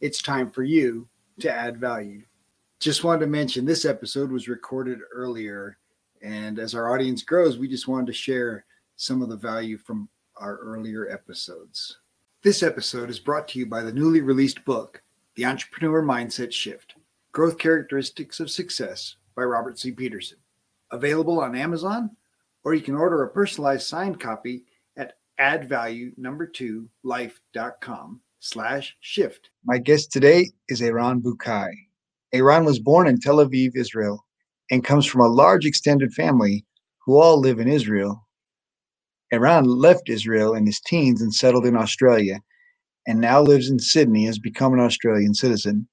it's time for you to add value. Just wanted to mention this episode was recorded earlier. And as our audience grows, we just wanted to share some of the value from our earlier episodes. This episode is brought to you by the newly released book, The Entrepreneur Mindset Shift Growth Characteristics of Success by Robert C. Peterson. Available on Amazon, or you can order a personalized signed copy at addvalue number two life.com slash shift. My guest today is Eran Bukai. Eran was born in Tel Aviv, Israel, and comes from a large extended family who all live in Israel. Eran left Israel in his teens and settled in Australia, and now lives in Sydney as become an Australian citizen.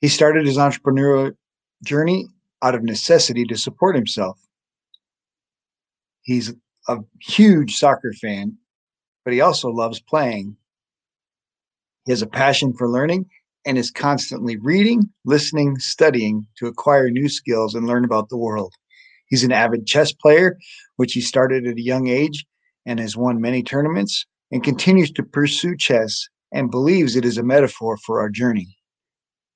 He started his entrepreneurial journey out of necessity to support himself. He's a huge soccer fan, but he also loves playing he has a passion for learning and is constantly reading, listening, studying to acquire new skills and learn about the world. He's an avid chess player, which he started at a young age and has won many tournaments and continues to pursue chess and believes it is a metaphor for our journey.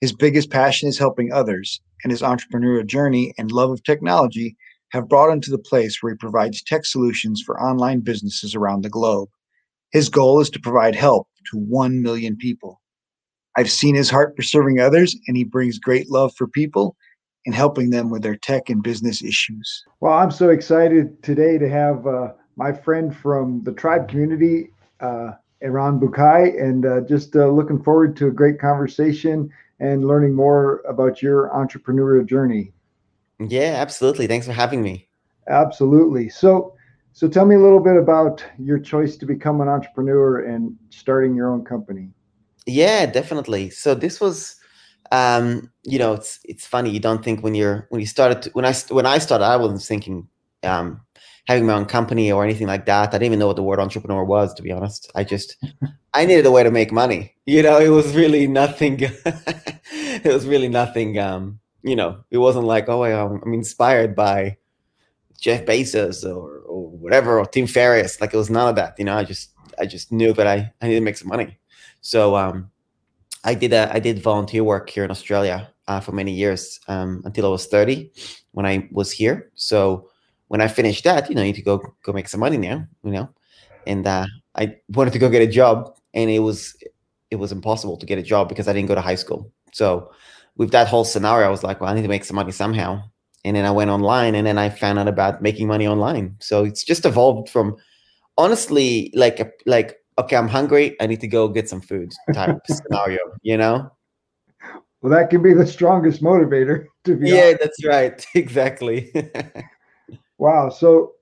His biggest passion is helping others, and his entrepreneurial journey and love of technology have brought him to the place where he provides tech solutions for online businesses around the globe. His goal is to provide help to 1 million people. I've seen his heart for serving others, and he brings great love for people and helping them with their tech and business issues. Well, I'm so excited today to have uh, my friend from the tribe community, uh, Eran Bukai, and uh, just uh, looking forward to a great conversation and learning more about your entrepreneurial journey. Yeah, absolutely. Thanks for having me. Absolutely. So, so tell me a little bit about your choice to become an entrepreneur and starting your own company. Yeah, definitely. So this was um, you know, it's it's funny. You don't think when you're when you started to, when I when I started, I wasn't thinking um, having my own company or anything like that. I didn't even know what the word entrepreneur was, to be honest. I just I needed a way to make money. You know, it was really nothing. it was really nothing. Um, you know, it wasn't like oh, I'm, I'm inspired by Jeff Bezos or, or whatever or Tim Ferriss. Like it was none of that. You know, I just I just knew that I I needed to make some money. So um, I did a, I did volunteer work here in Australia uh, for many years um, until I was thirty when I was here. So when I finished that, you know, you need to go go make some money now. You know, and uh, I wanted to go get a job, and it was it was impossible to get a job because I didn't go to high school. So with that whole scenario, I was like, well, I need to make some money somehow and then I went online and then I found out about making money online. So it's just evolved from honestly like a, like okay, I'm hungry, I need to go get some food type scenario, you know? Well, that can be the strongest motivator to be Yeah, honest. that's right. Exactly. wow. So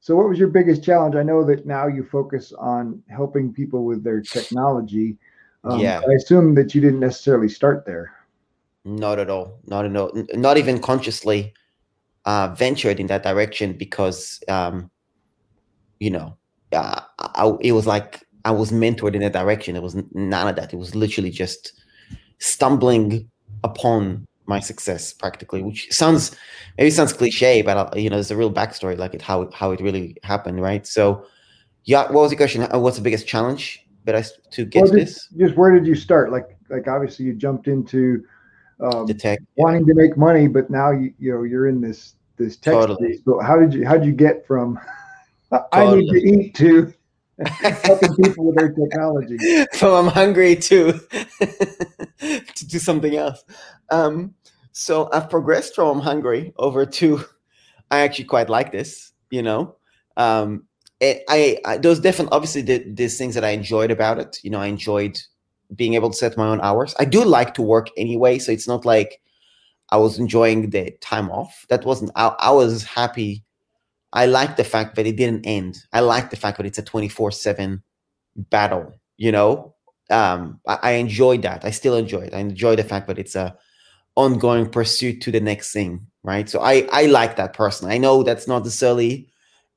so what was your biggest challenge? I know that now you focus on helping people with their technology. Um, yeah. I assume that you didn't necessarily start there. Not at all. Not at all. Not even consciously uh, ventured in that direction because, um, you know, uh, I, it was like I was mentored in that direction. It was none of that. It was literally just stumbling upon my success practically, which sounds maybe sounds cliche, but uh, you know, there's a real backstory, like it how how it really happened, right? So, yeah, what was the question? Uh, what's the biggest challenge that I to get well, just, this? Just where did you start? Like, like obviously you jumped into um, the tech, wanting yeah. to make money, but now you you know you're in this this tech totally. space. So how did you how did you get from I need to eat to helping people with their technology? From I'm hungry to to do something else. Um, so I've progressed from I'm hungry over to I actually quite like this. You know, um, it, I, I those different obviously the, these things that I enjoyed about it. You know, I enjoyed being able to set my own hours. I do like to work anyway, so it's not like I was enjoying the time off. That wasn't. I, I was happy. I like the fact that it didn't end. I like the fact that it's a twenty four seven battle. You know, um, I, I enjoyed that. I still enjoy it. I enjoy the fact that it's a ongoing pursuit to the next thing, right? So I I like that person. I know that's not necessarily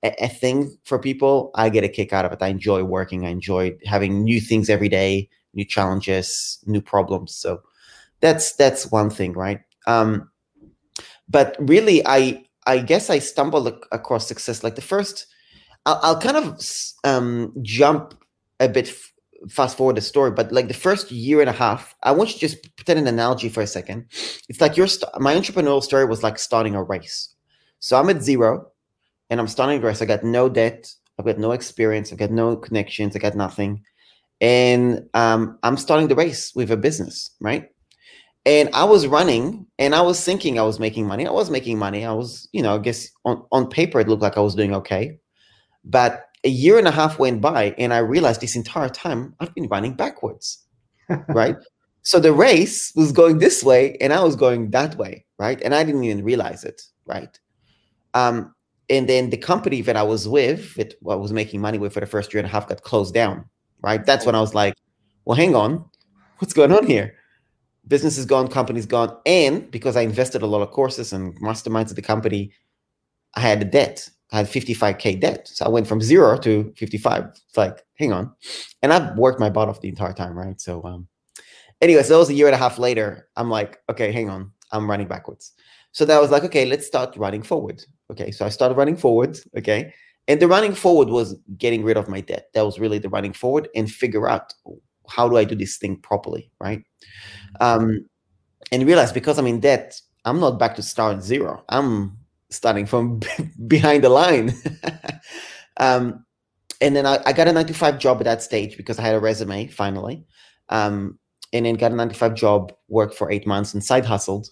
a, a, thing for people. I get a kick out of it. I enjoy working. I enjoy having new things every day, new challenges, new problems. So that's that's one thing, right? Um, but really, I I guess I stumbled ac- across success. Like the first, I'll, I'll kind of um, jump a bit f- fast forward the story, but like the first year and a half, I want you to just in an analogy for a second. It's like your st- my entrepreneurial story was like starting a race. So I'm at zero, and I'm starting a race. I got no debt. I've got no experience. I've got no connections. I got nothing, and um, I'm starting the race with a business, right? And I was running, and I was thinking I was making money. I was making money. I was, you know, I guess on on paper it looked like I was doing okay, but a year and a half went by and I realized this entire time I've been running backwards. right. So the race was going this way and I was going that way. Right. And I didn't even realize it. Right. Um, and then the company that I was with, that I was making money with for the first year and a half, got closed down. Right. That's when I was like, well, hang on. What's going on here? Business is gone, company's gone. And because I invested a lot of courses and masterminds at the company, I had a debt I had 55k debt. So I went from zero to 55. It's like, hang on. And I've worked my butt off the entire time, right? So um anyway, so that was a year and a half later. I'm like, okay, hang on. I'm running backwards. So that was like, okay, let's start running forward. Okay. So I started running forward. Okay. And the running forward was getting rid of my debt. That was really the running forward and figure out how do I do this thing properly, right? Um, and realize because I'm in debt, I'm not back to start zero. I'm starting from behind the line. um, and then I, I, got a 95 job at that stage because I had a resume finally. Um, and then got a 95 job, worked for eight months and side hustled.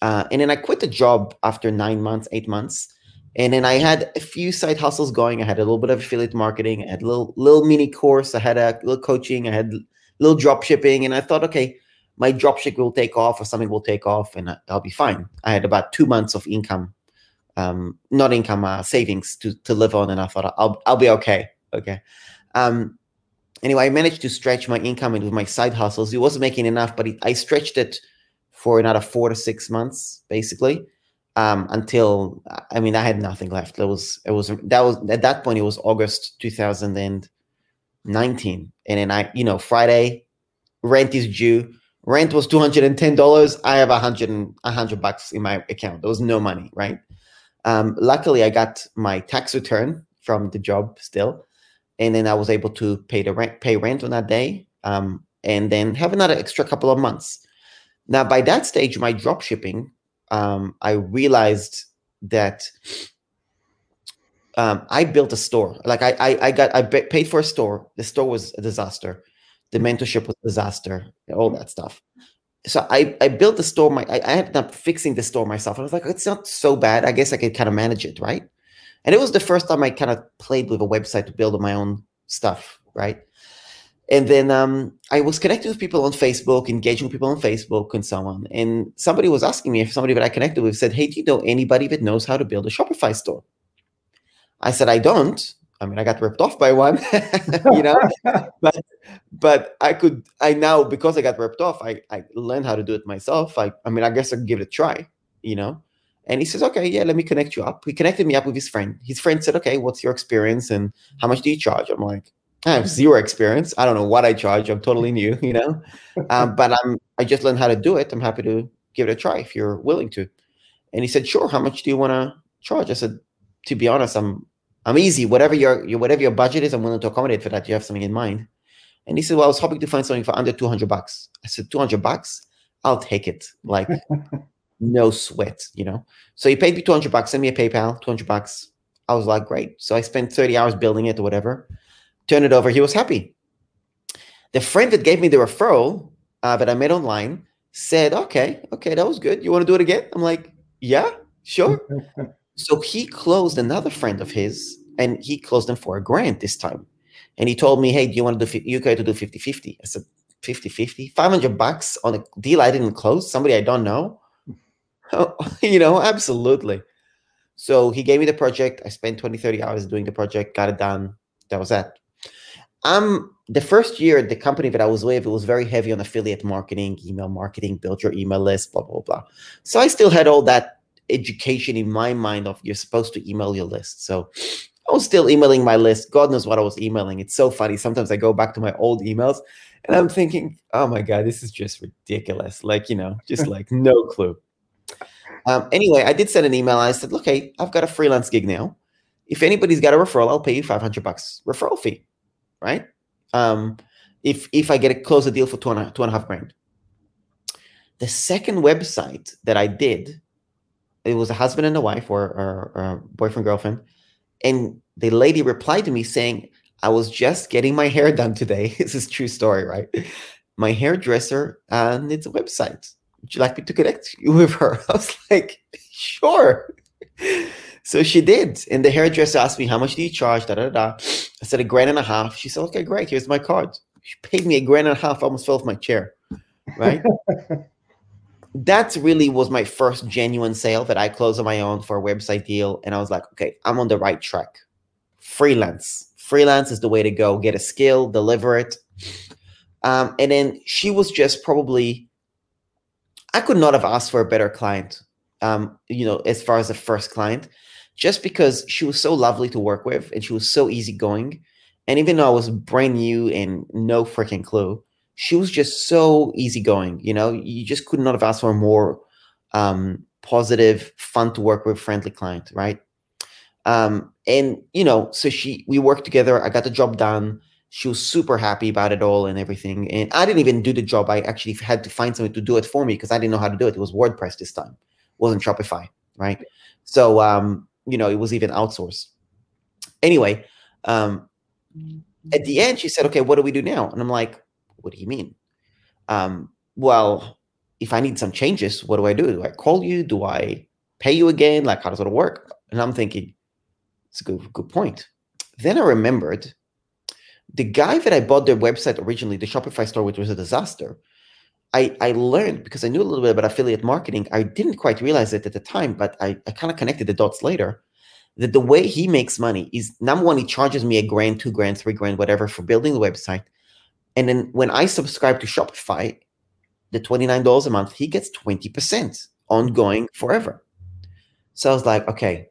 Uh, and then I quit the job after nine months, eight months. And then I had a few side hustles going. I had a little bit of affiliate marketing. I had a little little mini course. I had a little coaching. I had a little drop shipping. And I thought, okay, my dropship will take off or something will take off and I'll be fine. I had about two months of income um, not income uh, savings to to live on, and I thought I'll I'll be okay. Okay. Um, anyway, I managed to stretch my income with my side hustles. It wasn't making enough, but it, I stretched it for another four to six months, basically, um, until I mean I had nothing left. It was it was that was at that point it was August 2019, and then I you know Friday rent is due. Rent was two hundred and ten dollars. I have a hundred and a hundred bucks in my account. There was no money, right? Um, luckily, I got my tax return from the job still, and then I was able to pay the rent, pay rent on that day, um, and then have another extra couple of months. Now, by that stage, my drop shipping, um, I realized that um, I built a store. Like I, I, I got, I paid for a store. The store was a disaster. The mentorship was a disaster. All that stuff so I, I built the store my I, I ended up fixing the store myself. I was like, it's not so bad. I guess I could kind of manage it, right? And it was the first time I kind of played with a website to build my own stuff, right? And then um, I was connecting with people on Facebook, engaging with people on Facebook, and so on. And somebody was asking me if somebody that I connected with said, "Hey, do you know anybody that knows how to build a Shopify store?" I said, "I don't." I mean, I got ripped off by one, you know, but but I could I now because I got ripped off, I I learned how to do it myself. I I mean, I guess I could give it a try, you know. And he says, okay, yeah, let me connect you up. He connected me up with his friend. His friend said, okay, what's your experience and how much do you charge? I'm like, I have zero experience. I don't know what I charge. I'm totally new, you know. Um, but I'm I just learned how to do it. I'm happy to give it a try if you're willing to. And he said, sure. How much do you want to charge? I said, to be honest, I'm I'm easy. Whatever your, your whatever your budget is, I'm willing to accommodate for that. You have something in mind. And he said, Well, I was hoping to find something for under 200 bucks. I said, 200 bucks? I'll take it. Like, no sweat, you know? So he paid me 200 bucks, sent me a PayPal, 200 bucks. I was like, Great. So I spent 30 hours building it or whatever, turned it over. He was happy. The friend that gave me the referral uh, that I made online said, Okay, okay, that was good. You want to do it again? I'm like, Yeah, sure. So he closed another friend of his, and he closed them for a grant this time. And he told me, "Hey, do you want to do you to do 50-50? I said, 50-50? 500 bucks on a deal I didn't close, somebody I don't know? you know, absolutely. So he gave me the project. I spent 20, 30 hours doing the project, got it done. That was that. I'm the first year the company that I was with, it was very heavy on affiliate marketing, email marketing, build your email list, blah blah blah. So I still had all that education in my mind of you're supposed to email your list. So I was still emailing my list. God knows what I was emailing. It's so funny. Sometimes I go back to my old emails and I'm thinking, oh my God, this is just ridiculous. Like, you know, just like no clue. Um, anyway, I did send an email. I said, look, hey, I've got a freelance gig now. If anybody's got a referral, I'll pay you 500 bucks referral fee, right? Um, if if I get a close a deal for two and, a, two and a half grand. The second website that I did, it was a husband and a wife or, or, or boyfriend, girlfriend. And the lady replied to me saying, I was just getting my hair done today. this is true story, right? My hairdresser and it's a website. Would you like me to connect you with her? I was like, sure. So she did. And the hairdresser asked me, how much do you charge? Da, da, da. I said, a grand and a half. She said, okay, great. Here's my card. She paid me a grand and a half. I almost fell off my chair. Right. that really was my first genuine sale that I closed on my own for a website deal. And I was like, okay, I'm on the right track. Freelance. Freelance is the way to go. Get a skill, deliver it. Um, and then she was just probably, I could not have asked for a better client, um, you know, as far as the first client, just because she was so lovely to work with and she was so easygoing. And even though I was brand new and no freaking clue, she was just so easygoing. You know, you just could not have asked for a more um, positive, fun to work with, friendly client, right? Um, and you know, so she we worked together. I got the job done. She was super happy about it all and everything. And I didn't even do the job. I actually had to find someone to do it for me because I didn't know how to do it. It was WordPress this time, it wasn't Shopify, right? So um, you know, it was even outsourced. Anyway, um, at the end, she said, "Okay, what do we do now?" And I'm like, what do you mean? Um, well, if I need some changes, what do I do? Do I call you? Do I pay you again? Like, how does it work? And I'm thinking, it's a good, good point. Then I remembered the guy that I bought their website originally, the Shopify store, which was a disaster. I, I learned because I knew a little bit about affiliate marketing. I didn't quite realize it at the time, but I, I kind of connected the dots later that the way he makes money is number one, he charges me a grand, two grand, three grand, whatever for building the website. And then when I subscribe to Shopify, the $29 a month, he gets 20% ongoing forever. So I was like, okay,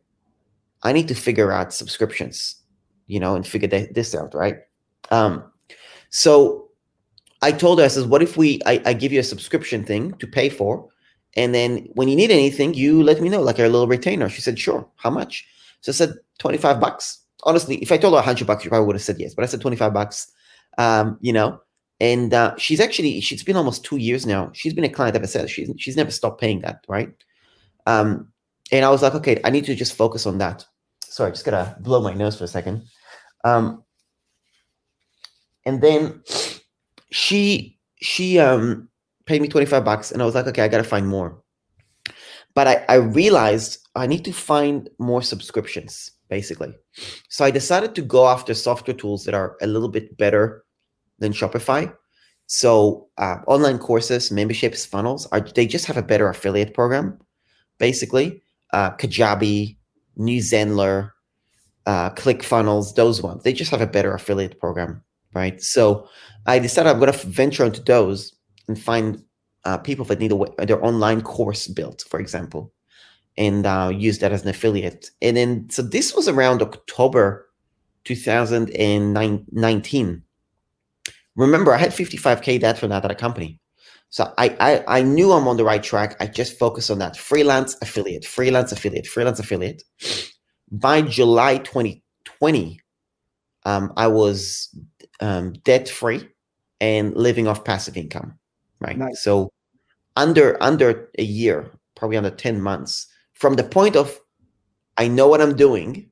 I need to figure out subscriptions, you know, and figure this out, right? Um, so I told her, I says, what if we, I, I give you a subscription thing to pay for, and then when you need anything, you let me know, like a little retainer. She said, sure. How much? So I said, 25 bucks. Honestly, if I told her 100 bucks, she probably would have said yes, but I said 25 bucks um, you know. And uh, she's actually she's been almost two years now. She's been a client ever since. She's she's never stopped paying that, right? Um, and I was like, okay, I need to just focus on that. Sorry, I just gotta blow my nose for a second. Um, and then she she um paid me 25 bucks and I was like, okay, I gotta find more. But I, I realized I need to find more subscriptions basically. So I decided to go after software tools that are a little bit better than Shopify. So uh, online courses, memberships, funnels are they just have a better affiliate program, basically. Uh, Kajabi, New Zenler, uh, ClickFunnels, those ones they just have a better affiliate program, right? So I decided I'm going to venture into those and find uh, people that need a, their online course built, for example and uh, use that as an affiliate. And then, so this was around October 2019. Remember, I had 55K debt from that other company. So I, I, I knew I'm on the right track. I just focused on that freelance affiliate, freelance affiliate, freelance affiliate. By July 2020, um, I was um, debt free and living off passive income. Right. Nice. So under under a year, probably under 10 months, from the point of I know what I'm doing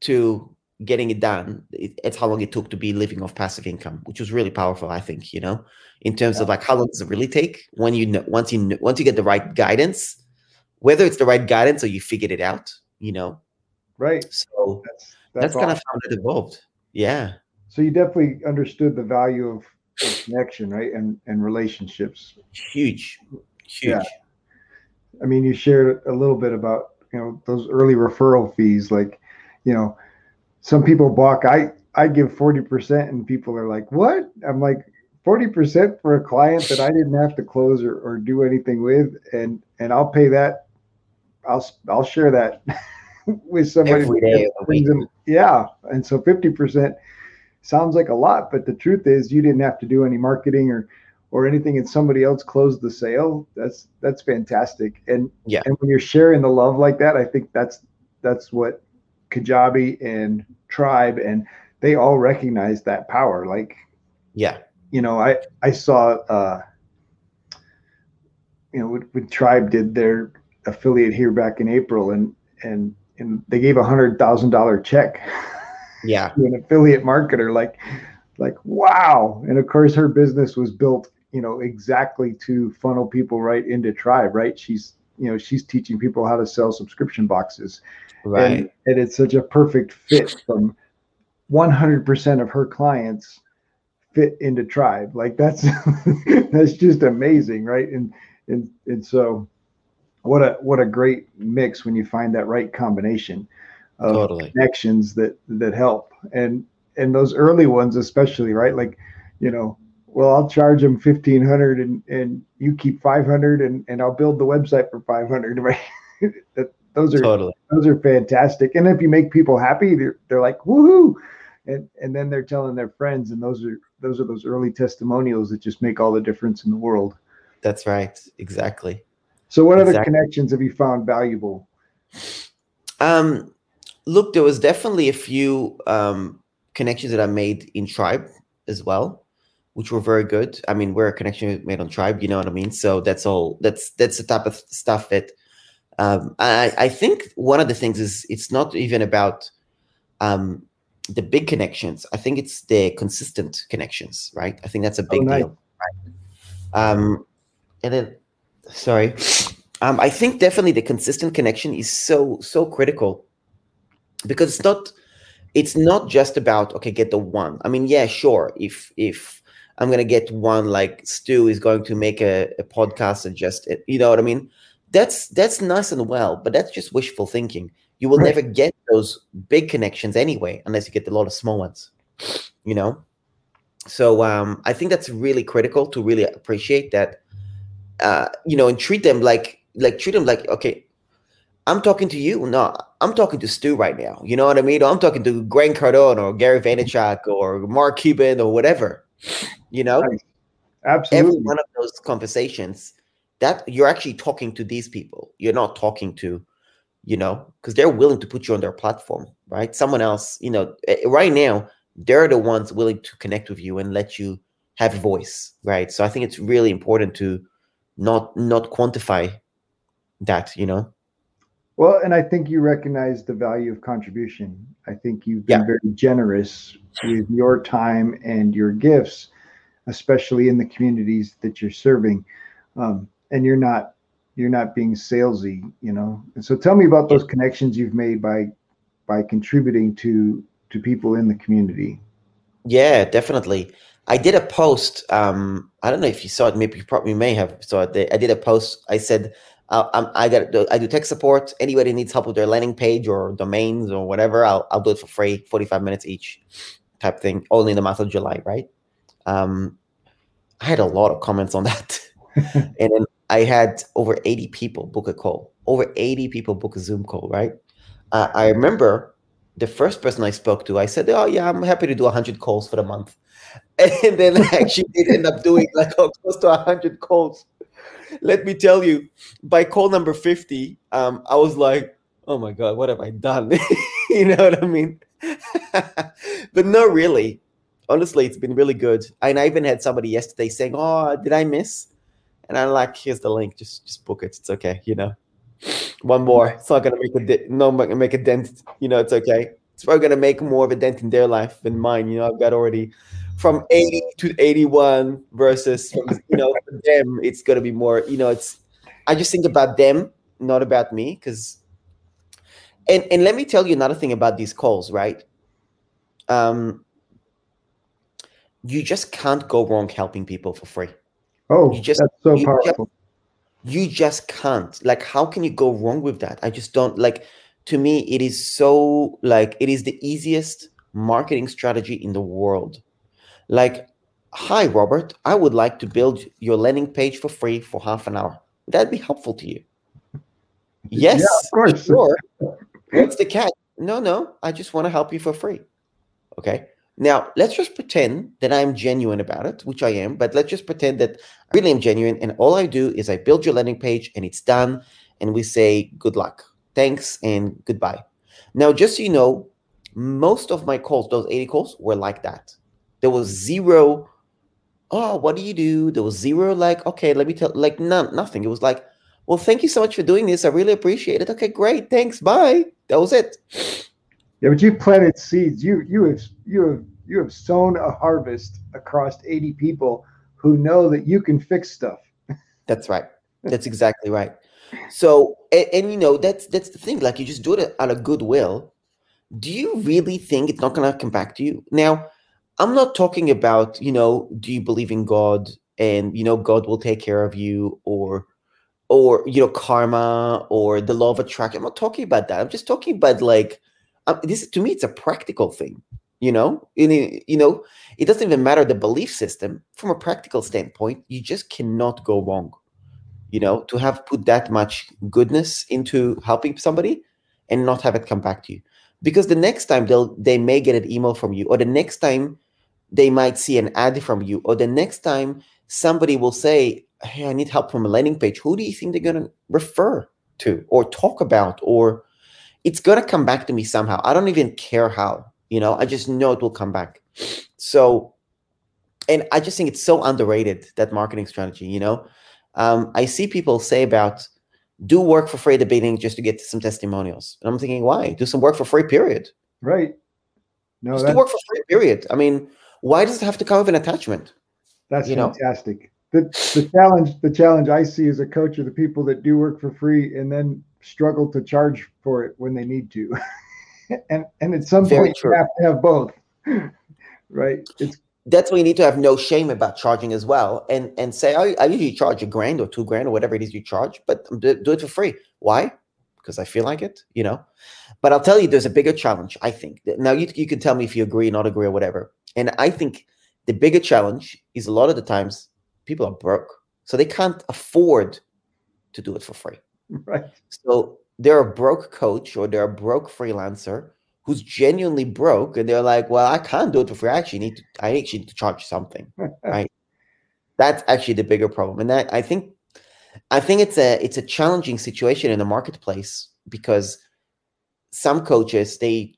to getting it done, it, it's how long it took to be living off passive income, which was really powerful, I think, you know, in terms yeah. of like how long does it really take when you know once you know, once you get the right guidance, whether it's the right guidance or you figured it out, you know. Right. So that's, that's, that's kind of how it evolved. Yeah. So you definitely understood the value of, of connection, right? And and relationships. Huge. Huge. Yeah. I mean, you shared a little bit about you know those early referral fees. Like, you know, some people balk. I I give 40% and people are like, what? I'm like, 40% for a client that I didn't have to close or, or do anything with. And, and I'll pay that. I'll, I'll share that with somebody. Every day of the week. yeah. And so 50% sounds like a lot, but the truth is you didn't have to do any marketing or, or anything and somebody else closed the sale. That's, that's fantastic. And, Yeah. and when you're sharing the love like that, I think that's, that's what Kajabi and Tribe and they all recognize that power. Like, Yeah. you know, I I saw uh you know when, when Tribe did their affiliate here back in April and and and they gave a hundred thousand dollar check Yeah. an affiliate marketer like like wow. And of course her business was built you know exactly to funnel people right into tribe right? She's you know she's teaching people how to sell subscription boxes. Right. and, and it's such a perfect fit from 100% of her clients fit into tribe. Like that's that's just amazing right? And and and so what a what a great mix when you find that right combination of totally. connections that that help and and those early ones especially right like you know well i'll charge them 1500 and and you keep 500 and and i'll build the website for 500 right that, those are Totally. those are fantastic and if you make people happy they're, they're like woohoo and and then they're telling their friends and those are those are those early testimonials that just make all the difference in the world That's right. Exactly. so what other connections have you found valuable Um, look, there was definitely a few um, connections that I made in Tribe as well, which were very good. I mean, we're a connection made on Tribe, you know what I mean. So that's all. That's that's the type of stuff that um, I I think one of the things is it's not even about um, the big connections. I think it's the consistent connections, right? I think that's a big nice. deal. Right? Um, and then, sorry, um, I think definitely the consistent connection is so so critical because it's not it's not just about okay get the one. I mean, yeah, sure. If if I'm gonna get one like Stu is going to make a, a podcast and just you know what I mean. That's that's nice and well, but that's just wishful thinking. You will Right. never get those big connections anyway, unless you get a lot of small ones. You know, so um, I think that's really critical to really appreciate that. Uh, you know, and treat them like like treat them like okay, I'm talking to you. No, I'm talking to Stu right now. You know what I mean? I'm talking to Grant Cardone or Gary Vaynerchuk or Mark Cuban or whatever. You know, Nice. every one of those conversations that you're actually talking to these people. You're not talking to, you know, because they're willing to put you on their platform, right? Someone else, you know, eh, right now they're the ones willing to connect with you and let you have a voice, right? So I think it's really important to not not quantify that, you know. Well, and I think you recognize the value of contribution. I think you've been Yeah. very generous with your time and your gifts, especially in the communities that you're serving. Um, and you're not you're not being salesy, you know. And so tell me about those connections you've made by by contributing to to people in the community. Yeah, definitely. I did a post. Um, I don't know if you saw it. Maybe you probably may have saw it. I did a post. I said, uh, I'm, I got I do tech support. Anybody needs help with their landing page or domains or whatever, I'll I'll do it for free, 45 minutes each, type thing. Only in the month of July, right? Um, I had a lot of comments on that, and then I had over 80 people book a call. Over 80 people book a Zoom call, right? Uh, I remember the first person I spoke to, I said, "Oh yeah, I'm happy to do 100 calls for the month," and then I actually did end up doing like oh, close to 100 calls. Let me tell you, by call number 50, um, I was like, "Oh my god, what have I done?" you know what I mean? but no, really. Honestly, it's been really good. And I even had somebody yesterday saying, "Oh, did I miss?" And I'm like, "Here's the link. Just just book it. It's okay. You know." One more. It's not gonna make a di- no gonna make a dent. You know, it's okay. It's probably gonna make more of a dent in their life than mine. You know, I've got already from 80 to 81 versus from, you know for them it's gonna be more. You know, it's I just think about them, not about me, because. And and let me tell you another thing about these calls, right? Um, you just can't go wrong helping people for free. Oh, You just- that's so you just- powerful. you just can't like how can you go wrong with that i just don't like to me it is so like it is the easiest marketing strategy in the world. Like, hi, Robert, I would like to build your landing page for free for half an hour. Would that be helpful to you? Yes, yeah, of course. Sure. What's the catch? No, no, I just want to help you for free. Okay. Now, let's just pretend that I'm genuine about it, which I am, but let's just pretend that I really am genuine. And all I do is I build your landing page and it's done. And we say, good luck, thanks, and goodbye. Now, just so you know, most of my calls, those 80 calls, were like that. There was zero, oh, what do you do? There was zero, like, okay, let me tell, like, none, nothing. It was like, well, thank you so much for doing this. I really appreciate it. Okay, great. Thanks. Bye. That was it. Yeah, but you planted seeds. You you have you have you have sown a harvest across 80 people who know that you can fix stuff. That's right. That's exactly right. So and, and you know that's that's the thing. Like you just do it out of goodwill. Do you really think it's not gonna come back to you? Now, I'm not talking about, you know, do you believe in God and you know God will take care of you or or you know karma or the law of attraction. I'm not talking about that. I'm just talking about like um, this to me it's a practical thing you know? It, you know it doesn't even matter the belief system. From a practical standpoint you just cannot go wrong you know? To have put that much goodness into helping somebody and not have it come back to you. Because the next time they'll they may get an email from you or the next time they might see an ad from you or the next time somebody will say hey, I need help from a landing page, who do you think they're going to refer to or talk about? Or it's going to come back to me somehow. I don't even care how, you know, I just know it will come back. So, and I just think it's so underrated, that marketing strategy, you know. Um, I see people say about do work for free at the beginning just to get some testimonials. And I'm thinking, why? Do some work for free, period. Right. No, just do work for free, period. I mean, why does it have to come with an attachment? That's you fantastic. Know? the the challenge the challenge I see as a coach are the people that do work for free and then struggle to charge for it when they need to. and and at some Very point true. you have to have both. right? It's that's why you need to have no shame about charging as well and and say I, I usually charge a grand or two grand or whatever it is you charge but do, do it for free why because i feel like it you know but i'll tell you there's a bigger challenge i think now you, you can tell me if you agree or not agree or whatever and i think the bigger challenge is a lot of the times people are broke, so they can't afford to do it for free. Right. So they're a broke coach or they're a broke freelancer who's genuinely broke, and they're like, "Well, I can't do it for free. I actually need to. I actually need to charge something." right. That's actually the bigger problem, and that I think, I think it's a it's a challenging situation in the marketplace because some coaches they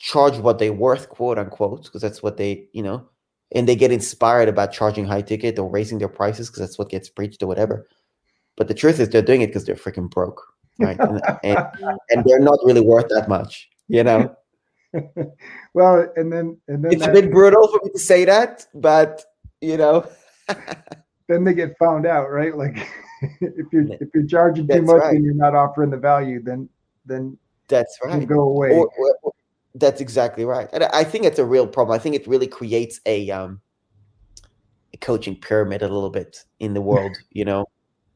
charge what they're worth, quote unquote, because that's what they you know and they get inspired about charging high ticket or raising their prices because that's what gets preached or whatever. But the truth is, they're doing it because they're freaking broke, right? and, and, and, they're not really worth that much, you know. well, and then and then it's that, a bit brutal for me to say that, but you know. then they get found out, right? Like if you're if you're charging too much right. and you're not offering the value, then then that's right. go away. Or, or, that's exactly right, and I think it's a real problem. I think it really creates a um, a coaching pyramid a little bit in the world. you know,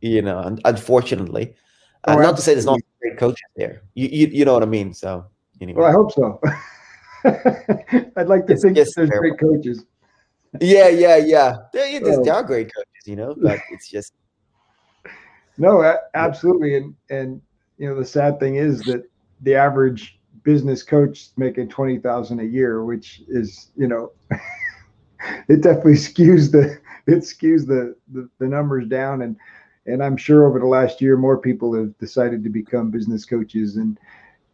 you know, unfortunately, uh, not to say there's not great coaches there. You, you you know what I mean? So anyway, well, I hope so. I'd like to it's think there's terrible. great coaches. Yeah, yeah, yeah. There, there are great coaches, you know, but it's just no, absolutely, and and you know the sad thing is that the average business coach making 20,000 a year, which is, you know, it definitely skews the, it skews the, the, the numbers down. And, and I'm sure over the last year, more people have decided to become business coaches. And,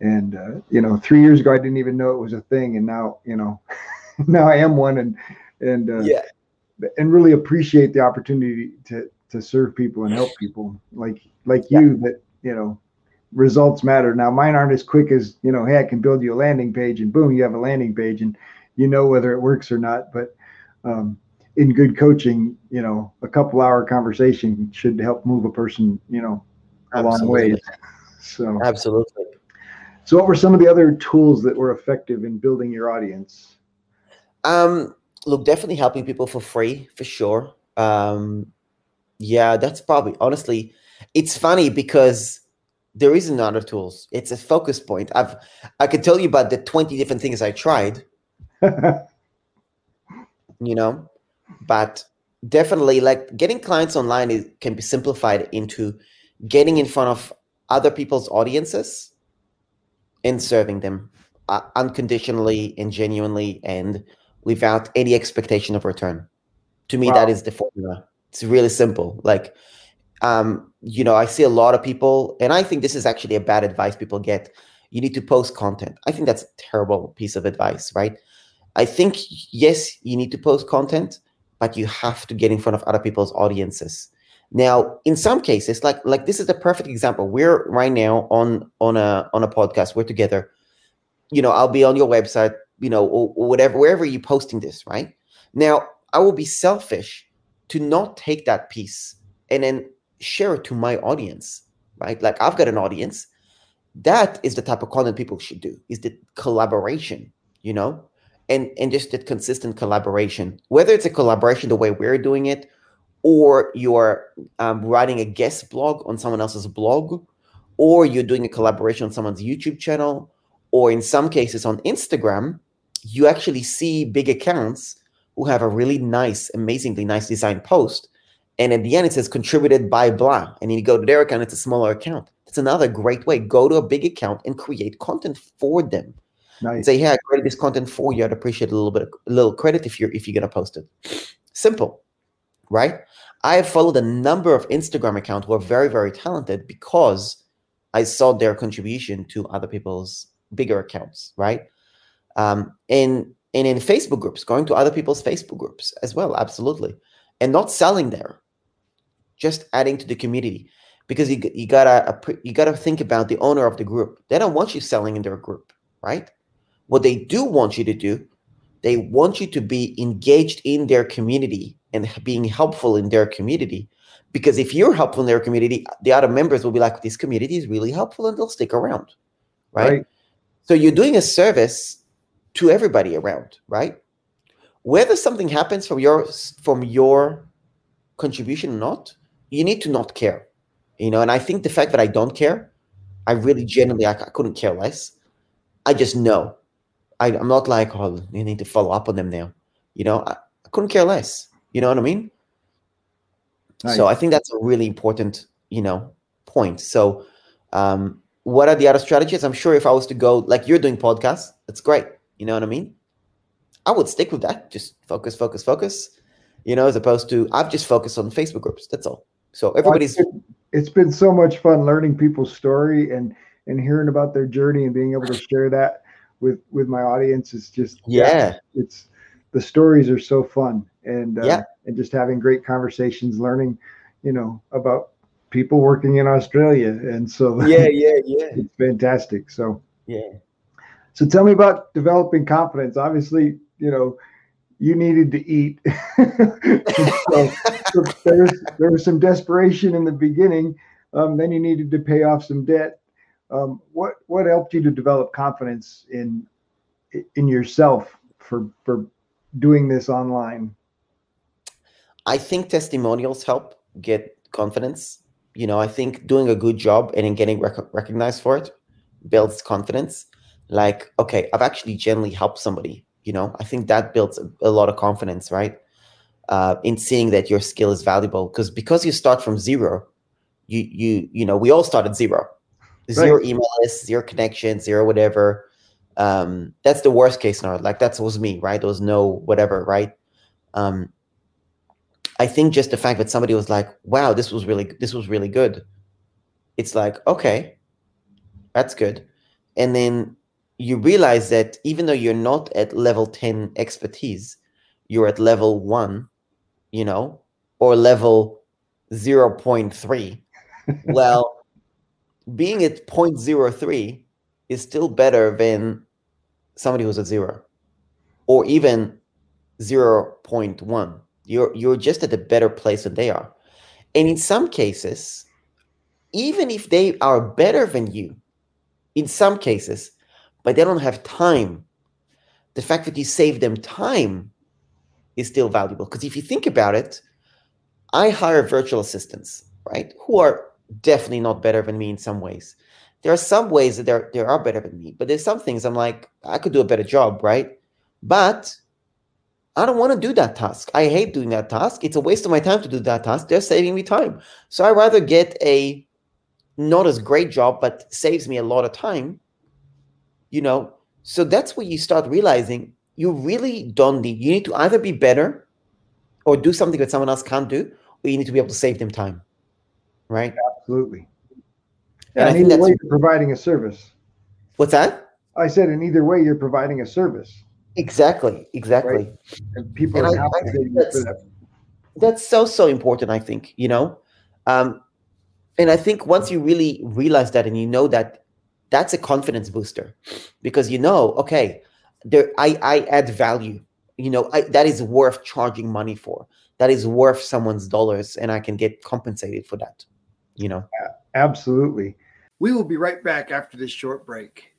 and, uh, you know, three years ago, I didn't even know it was a thing. And now, you know, now I am one and, and, uh, yeah, and really appreciate the opportunity to, to serve people and help people like, like yeah. you that, you know, results matter. Now, mine aren't as quick as, you know, hey, I can build you a landing page and boom, you have a landing page and you know whether it works or not. But um, in good coaching, you know, a couple hour conversation should help move a person, you know, a Absolutely. long way. So, absolutely. So, what were some of the other tools that were effective in building your audience? Um, look, definitely helping people for free for sure. Um, yeah, that's probably honestly, it's funny because there isn't other tools. It's a focus point. I've I could tell you about the 20 different things I tried, you know, but definitely like getting clients online is, can be simplified into getting in front of other people's audiences and serving them uh, unconditionally and genuinely and without any expectation of return. To me, wow. that is the formula. It's really simple. Like, um, you know, I see a lot of people, and I think this is actually a bad advice people get. You need to post content. I think that's a terrible piece of advice, right? I think, yes, you need to post content, but you have to get in front of other people's audiences. Now, in some cases, like like this is a perfect example. We're right now on on a on a podcast. We're together. You know, I'll be on your website. You know, or, or whatever wherever you're posting this. Right now, I will be selfish to not take that piece and then share it to my audience. Right, like I've got an audience. That is the type of content people should do. Is the collaboration. You know, and and just that consistent collaboration. Whether it's a collaboration the way we're doing it or you're um, writing a guest blog on someone else's blog, or you're doing a collaboration on someone's YouTube channel, or in some cases on Instagram, you actually see big accounts who have a really nice, amazingly nice design post. And at the end, it says contributed by blah. And you go to their account, it's a smaller account. It's another great way. Go to a big account and create content for them. Nice. Say, hey, I created this content for you. I'd appreciate a little bit, of, a little credit if you're if you're gonna post it. Simple right? I have followed a number of Instagram accounts who are very, very talented because I saw their contribution to other people's bigger accounts, right? Um, and and in Facebook groups, going to other people's Facebook groups as well, absolutely, and not selling there, just adding to the community, because you you gotta uh, you gotta think about the owner of the group. They don't want you selling in their group, right? What they do want you to do, they want you to be engaged in their community and being helpful in their community. Because if you're helpful in their community, uh, the other members will be like, this community is really helpful and they'll stick around. Right. right. So you're doing a service to everybody around, right? Whether something happens from your from your contribution or not, you need to not care. You know, and I think the fact that I don't care, I really genuinely I, I couldn't care less. I just know. I, am not like, oh, you need to follow up on them now. You know, I, I couldn't care less. You know what I mean? Nice. So I think that's a really important, you know, point. So um, what are the other strategies? I'm sure if I was to go like you're doing podcasts, that's great. You know what I mean? I would stick with that. Just focus, focus, focus. You know, as opposed to I've just focused on Facebook groups. That's all. So everybody's. It's, been, so much fun learning people's story and and hearing about their journey and being able to share that with with my audience is just yeah, yeah it's the stories are so fun and uh, yeah. and just having great conversations, learning, you know, about people working in Australia, and so yeah, yeah, yeah, it's fantastic. So yeah. So tell me about developing confidence. Obviously, you know, you needed to eat. so, so there, was, there was some desperation in the beginning. Um, then you needed to pay off some debt. Um, what what helped you to develop confidence in in yourself for for doing this online? I think testimonials help get confidence. You know, I think doing a good job and then getting rec- recognized for it builds confidence. Like, okay, I've actually generally helped somebody. You know, I think that builds a, a lot of confidence, right? Uh, in seeing that your skill is valuable, because because you start from zero, you you you know we all start at zero, zero right. email list, zero connection zero whatever. Um, that's the worst case scenario. Like that was me, right? There was no whatever, right? Um, I think just the fact that somebody was like, "Wow, this was really this was really good," it's like, okay, that's good, and then you realize that even though you're not at level ten expertise, you're at level one, you know, or level zero point three. well, being at 0.03 is still better than somebody who's at zero, or even 0.1 you're you're just at a better place than they are. And in some cases, even if they are better than you, in some cases, but they don't have time, the fact that you save them time is still valuable. Because if you think about it, I hire virtual assistants, right? Who are definitely not better than me in some ways. There are some ways that they're they are better than me, but there's some things I'm like, I could do a better job, right? but I don't want to do that task. I hate doing that task. It's a waste of my time to do that task. They're saving me time. So I rather get a not as great job, but saves me a lot of time. You know, so that's where you start realizing you really don't need, you need to either be better or do something that someone else can't do, or you need to be able to save them time. Right? Absolutely. Yeah, and either way, you're providing a service. What's that? I said, in either way, you're providing a service. Exactly. Exactly. Right? And people and are compensating for that. That's so so important. I think you know, um, and I think once you really realize that and you know that, that's a confidence booster, because you know, okay, there I I add value. You know, I, that is worth charging money for. That is worth someone's dollars, and I can get compensated for that. You know. Absolutely. We will be right back after this short break.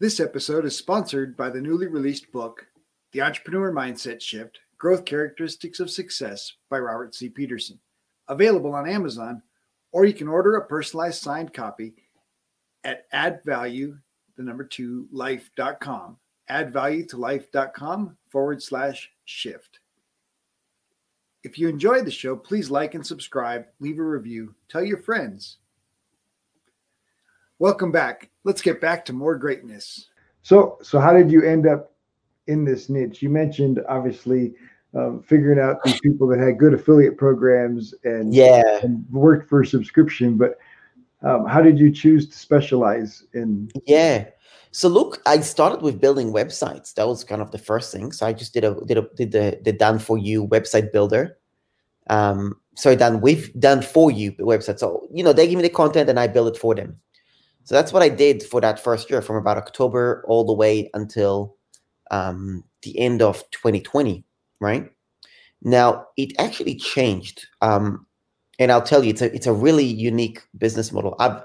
This episode is sponsored by the newly released book, The Entrepreneur Mindset Shift Growth Characteristics of Success by Robert C. Peterson, available on Amazon, or you can order a personalized signed copy at addvalue, the number two, life.com. Addvalue to life.com forward slash shift. If you enjoyed the show, please like and subscribe, leave a review, tell your friends. Welcome back. Let's get back to more greatness. So, so how did you end up in this niche? You mentioned obviously um, figuring out these people that had good affiliate programs and yeah, and worked for subscription. But um, how did you choose to specialize in? Yeah. So look, I started with building websites. That was kind of the first thing. So I just did a did a did the the done for you website builder. Um, sorry, done with done for you website. So you know they give me the content and I build it for them. So that's what I did for that first year from about October all the way until um, the end of 2020, right? Now, it actually changed. Um, and I'll tell you, it's a, it's a really unique business model. I've,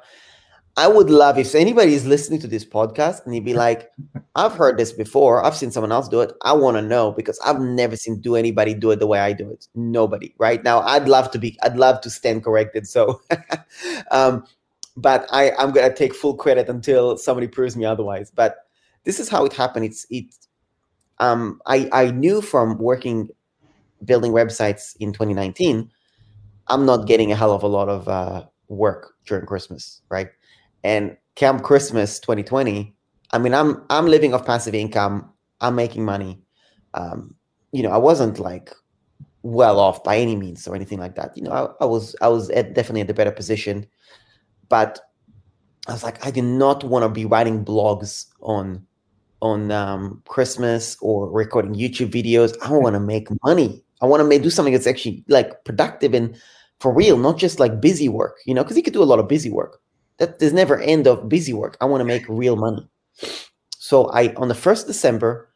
I would love if anybody is listening to this podcast and you'd be like, I've heard this before. I've seen someone else do it. I want to know because I've never seen do anybody do it the way I do it. Nobody right now. I'd love to be, I'd love to stand corrected. So, um, but I, I'm gonna take full credit until somebody proves me otherwise. But this is how it happened. It's it. Um, I I knew from working building websites in 2019, I'm not getting a hell of a lot of uh, work during Christmas, right? And Camp Christmas 2020, I mean, I'm I'm living off passive income. I'm making money. Um, you know, I wasn't like well off by any means or anything like that. You know, I, I was I was at, definitely at the better position but I was like, I do not want to be writing blogs on on um, Christmas or recording YouTube videos. I want to make money. I want to do something that's actually like productive and for real, not just like busy work. You know, because you could do a lot of busy work. That there's never end of busy work. I want to make real money. So I on the first December,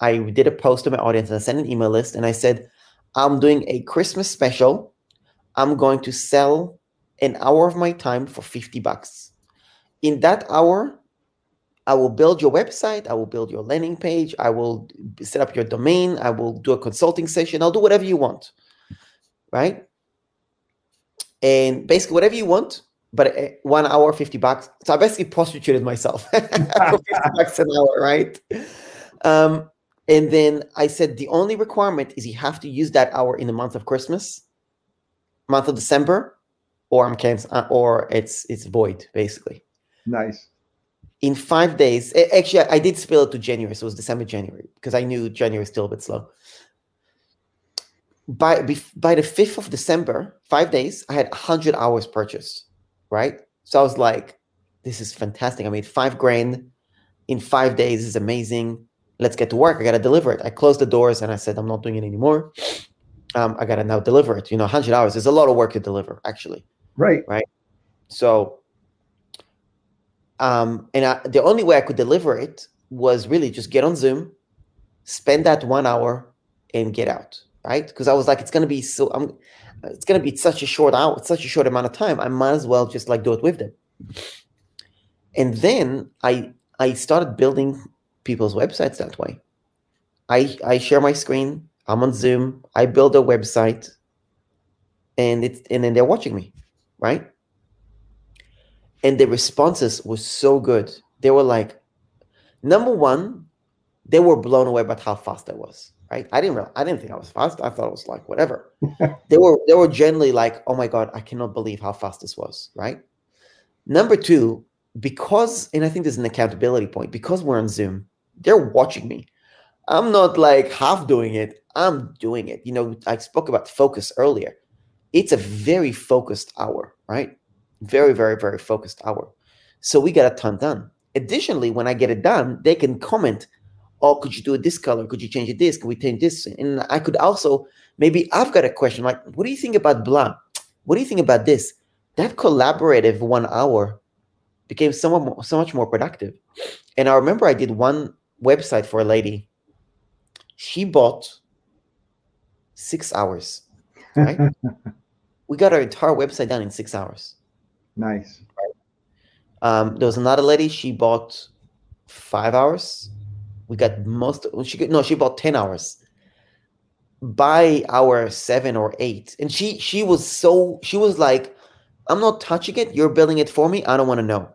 I did a post to my audience and I sent an email list and I said, I'm doing a Christmas special. I'm going to sell an hour of my time for 50 bucks. In that hour, I will build your website, I will build your landing page, I will set up your domain, I will do a consulting session, I'll do whatever you want. Right? And basically, whatever you want, but eh, one hour, 50 bucks. So I basically prostituted myself for 50 bucks an hour, right? Um, and then I said the only requirement is you have to use that hour in the month of Christmas, month of December, or I'm canceled, uh, or it's it's void basically. Nice. In five days, actually, I did spill it to January, so it was December, January, because I knew January was still a bit slow. By by the fifth of December, five days, I had hundred hours purchased, right? So I was like, "This is fantastic! I made five grand in five days. This is amazing. Let's get to work. I gotta deliver it." I closed the doors and I said, "I'm not doing it anymore. Um, I gotta now deliver it." You know, hundred hours is a lot of work to deliver, actually. Right. Right. So, um, and I, the only way I could deliver it was really just get on Zoom, spend that one hour, and get out. Right. Because I was like, it's gonna be so. I'm. It's gonna be such a short hour, such a short amount of time. I might as well just like do it with them. And then I I started building people's websites that way. I I share my screen. I'm on Zoom. I build a website, and it's and then they're watching me right? And the responses were so good. They were like, number one, they were blown away by how fast I was. Right? I didn't. I didn't think I was fast. I thought it was like whatever. they were. They were generally like, "Oh my god, I cannot believe how fast this was." Right? Number two, because, and I think there's an accountability point. Because we're on Zoom, they're watching me. I'm not like half doing it. I'm doing it. You know, I spoke about focus earlier. It's a very focused hour, right? Very, very, very focused hour. So we get a ton done. Additionally, when I get it done, they can comment, oh, could you do it this color? Could you change it this? Could we change this? And I could also, maybe I've got a question like, what do you think about blah? What do you think about this? That collaborative one hour became so much, so much more productive. And I remember I did one website for a lady. She bought six hours, right? we got our entire website done in six hours. Nice. Um, there was another lady. She bought five hours. We got most. She no, she bought ten hours. By hour seven or eight, and she she was so she was like, "I'm not touching it. You're building it for me. I don't want to know."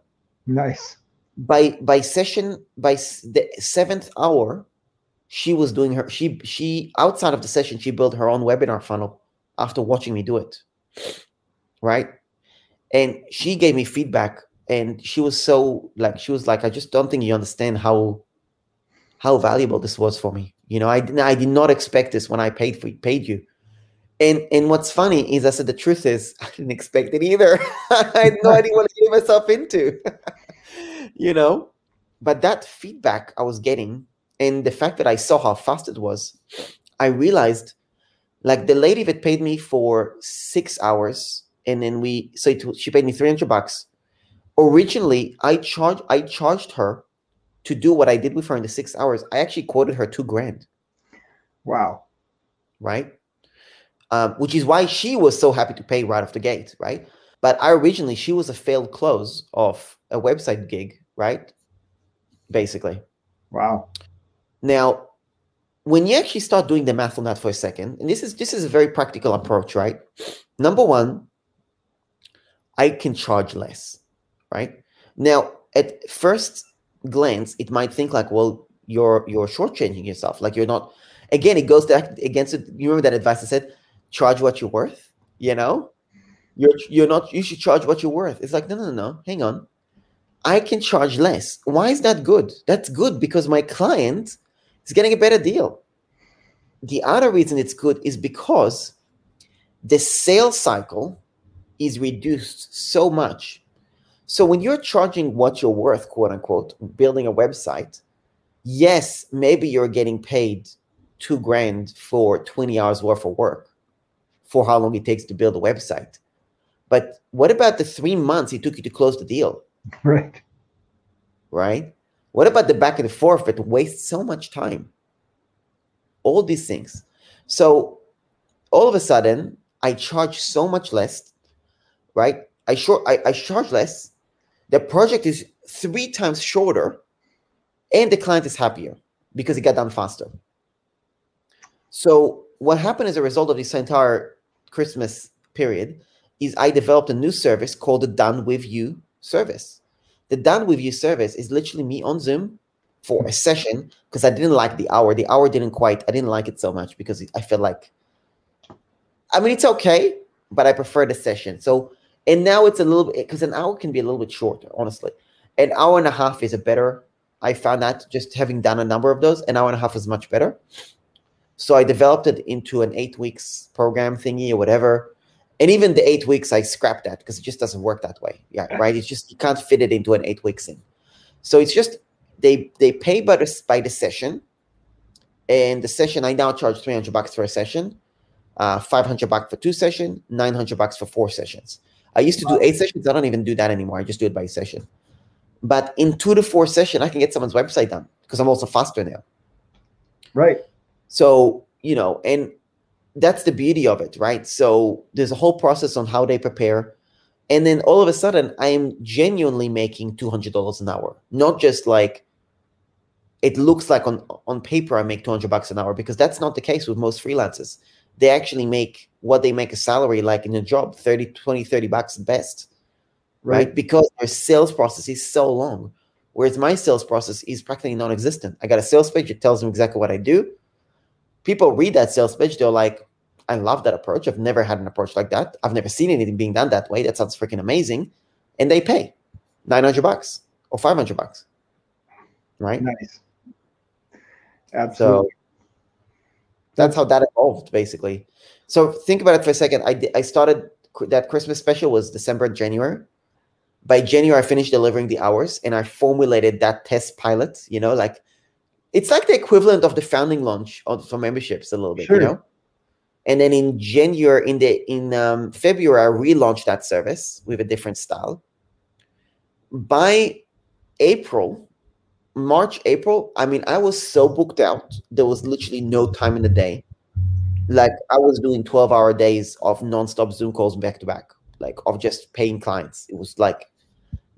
Nice. By by session by the seventh hour, she was doing her she she outside of the session she built her own webinar funnel after watching me do it, right? And she gave me feedback and she was so like she was like i just don't think you understand how how valuable this was for me. You know i didn't i did not expect this when i paid for paid you. And and what's funny is i said the truth is i didn't expect it either. I had no idea what i get myself into. You know? But that feedback i was getting and the fact that i saw how fast it was i realized like the lady that paid me for six hours and then we so it, she paid me 300 bucks. Originally i charged i charged her to do what i did with her in the six hours. I actually quoted her two grand. Wow. Right? Um, which is why she was so happy to pay right off the gate right? But i originally she was a failed close of a website gig right? Basically. Wow. Now when you actually start doing the math on that for a second and this is this is a very practical approach right? Number one i can charge less right? Now, at first glance, it might think like, well, you're you're shortchanging yourself. Like you're not. Again, it goes back against it. You remember that advice I said, charge what you're worth. You know, you're you're not. You should charge what you're worth. It's like no, no, no. Hang on. I can charge less. Why is that good? That's good because my client is getting a better deal. The other reason it's good is because the sales cycle is reduced so much so when you're charging what you're worth, quote unquote, building a website, yes, maybe you're getting paid two grand for 20 hours worth of work for how long it takes to build a website. But what about the three months it took you to close the deal? Right. Right. What about the back and forth that wastes so much time? All these things. So all of a sudden, I charge so much less, right? I short I, I charge less the project is three times shorter and the client is happier because it got done faster. So what happened as a result of this entire Christmas period is I developed a new service called the Done With You service. The Done With You service is literally me on Zoom for a session because I didn't like the hour. The hour didn't quite, I didn't like it so much because I felt like, I mean, it's okay, but I prefer the session. So and now it's a little bit because an hour can be a little bit shorter, honestly. An hour and a half is a better. I found that just having done a number of those, an hour and a half is much better. So I developed it into an eight weeks program thingy or whatever. And even the eight weeks, I scrapped that because it just doesn't work that way. Yeah, right. It's just you can't fit it into an eight weeks in. So it's just they they pay by the by the session, and the session I now charge three hundred bucks for a session, uh, five hundred bucks for two sessions, nine hundred bucks for four sessions. I used to do eight sessions. I don't even do that anymore. I just do it by session. But in two to four session, I can get someone's website done because I'm also faster now. Right. So, you know, and that's the beauty of it, right? So there's a whole process on how they prepare. And then all of a sudden, I am genuinely making $200 an hour, not just like it looks like on, on paper I make 200 bucks an hour because that's not the case with most freelancers they actually make what they make a salary like in a job 30 20 30 bucks best right, right? because their sales process is so long Whereas my sales process is practically non-existent. I got a sales page, it tells them exactly what I do. People read that sales page, they're like, I love that approach. I've never had an approach like that. I've never seen anything being done that way. That sounds freaking amazing. And they pay 900 bucks or 500 bucks. Right? Nice. Absolutely. So that's how that evolved basically. So think about it for a second. I, I started that Christmas special was December, January by January, I finished delivering the hours and I formulated that test pilot, you know, like it's like the equivalent of the founding launch of, for memberships a little bit, sure. you know? And then in January, in the in um, February, I relaunched that service with a different style. By April, March, April, I mean, I was so booked out. There was literally no time in the day. Like I was doing 12 hour days of nonstop Zoom calls back to back, like of just paying clients. It was like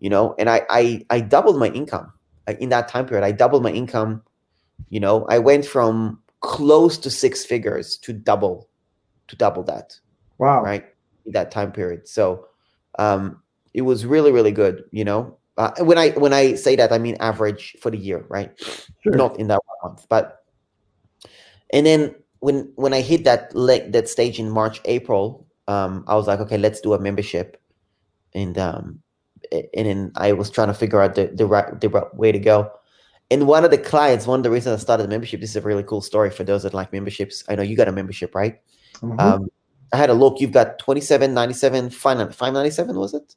you know and i i, I doubled my income in that time period i doubled my income you know i went from close to six figures to double to double that wow right in that time period so um it was really really good you know uh, when i when i say that i mean average for the year right sure. not in that one month but and then when when i hit that like that stage in march april um i was like okay let's do a membership and um and then I was trying to figure out the, the right the right way to go. And one of the clients, one of the reasons I started the membership, this is a really cool story for those that like memberships. I know you got a membership, right? Mm-hmm. Um, I had a look. You've got twenty seven ninety seven, five ninety seven, was it?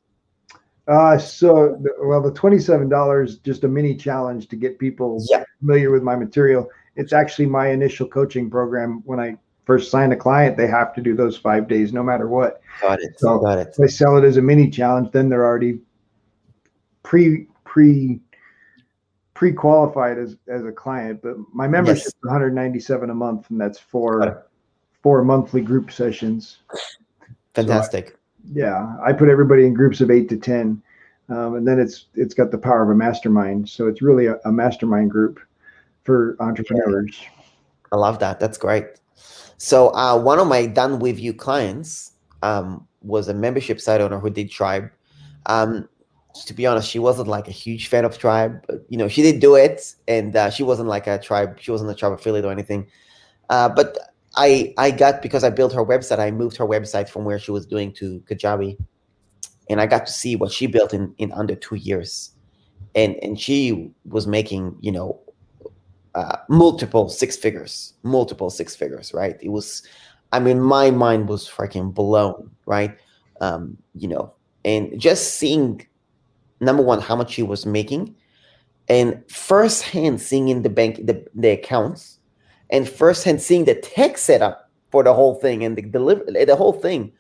Uh, so well, the twenty seven dollars just a mini challenge to get people yeah. familiar with my material. It's actually my initial coaching program. When I first sign a client, they have to do those five days, no matter what. Got it. So got it. I sell it as a mini challenge. Then they're already pre pre pre-qualified as as a client, but my membership yes. is 197 a month, and that's for four monthly group sessions. Fantastic. So I, yeah, I put everybody in groups of eight to ten, um, and then it's it's got the power of a mastermind. So it's really a, a mastermind group for entrepreneurs. I love that. That's great. So uh, one of my done with you clients um, was a membership site owner who did Tribe. Um, to be honest, she wasn't like a huge fan of Tribe. But, you know, she did do it, and uh, she wasn't like a Tribe. She wasn't a Tribe affiliate or anything. Uh, but I I got because I built her website. I moved her website from where she was doing to Kajabi, and I got to see what she built in in under two years, and and she was making you know uh, multiple six figures, multiple six figures. Right? It was, I mean, my mind was freaking blown. Right? Um, you know, and just seeing number one, how much she was making, and firsthand seeing in the bank the, the accounts, and firsthand seeing the tech setup for the whole thing and the deliver the whole thing.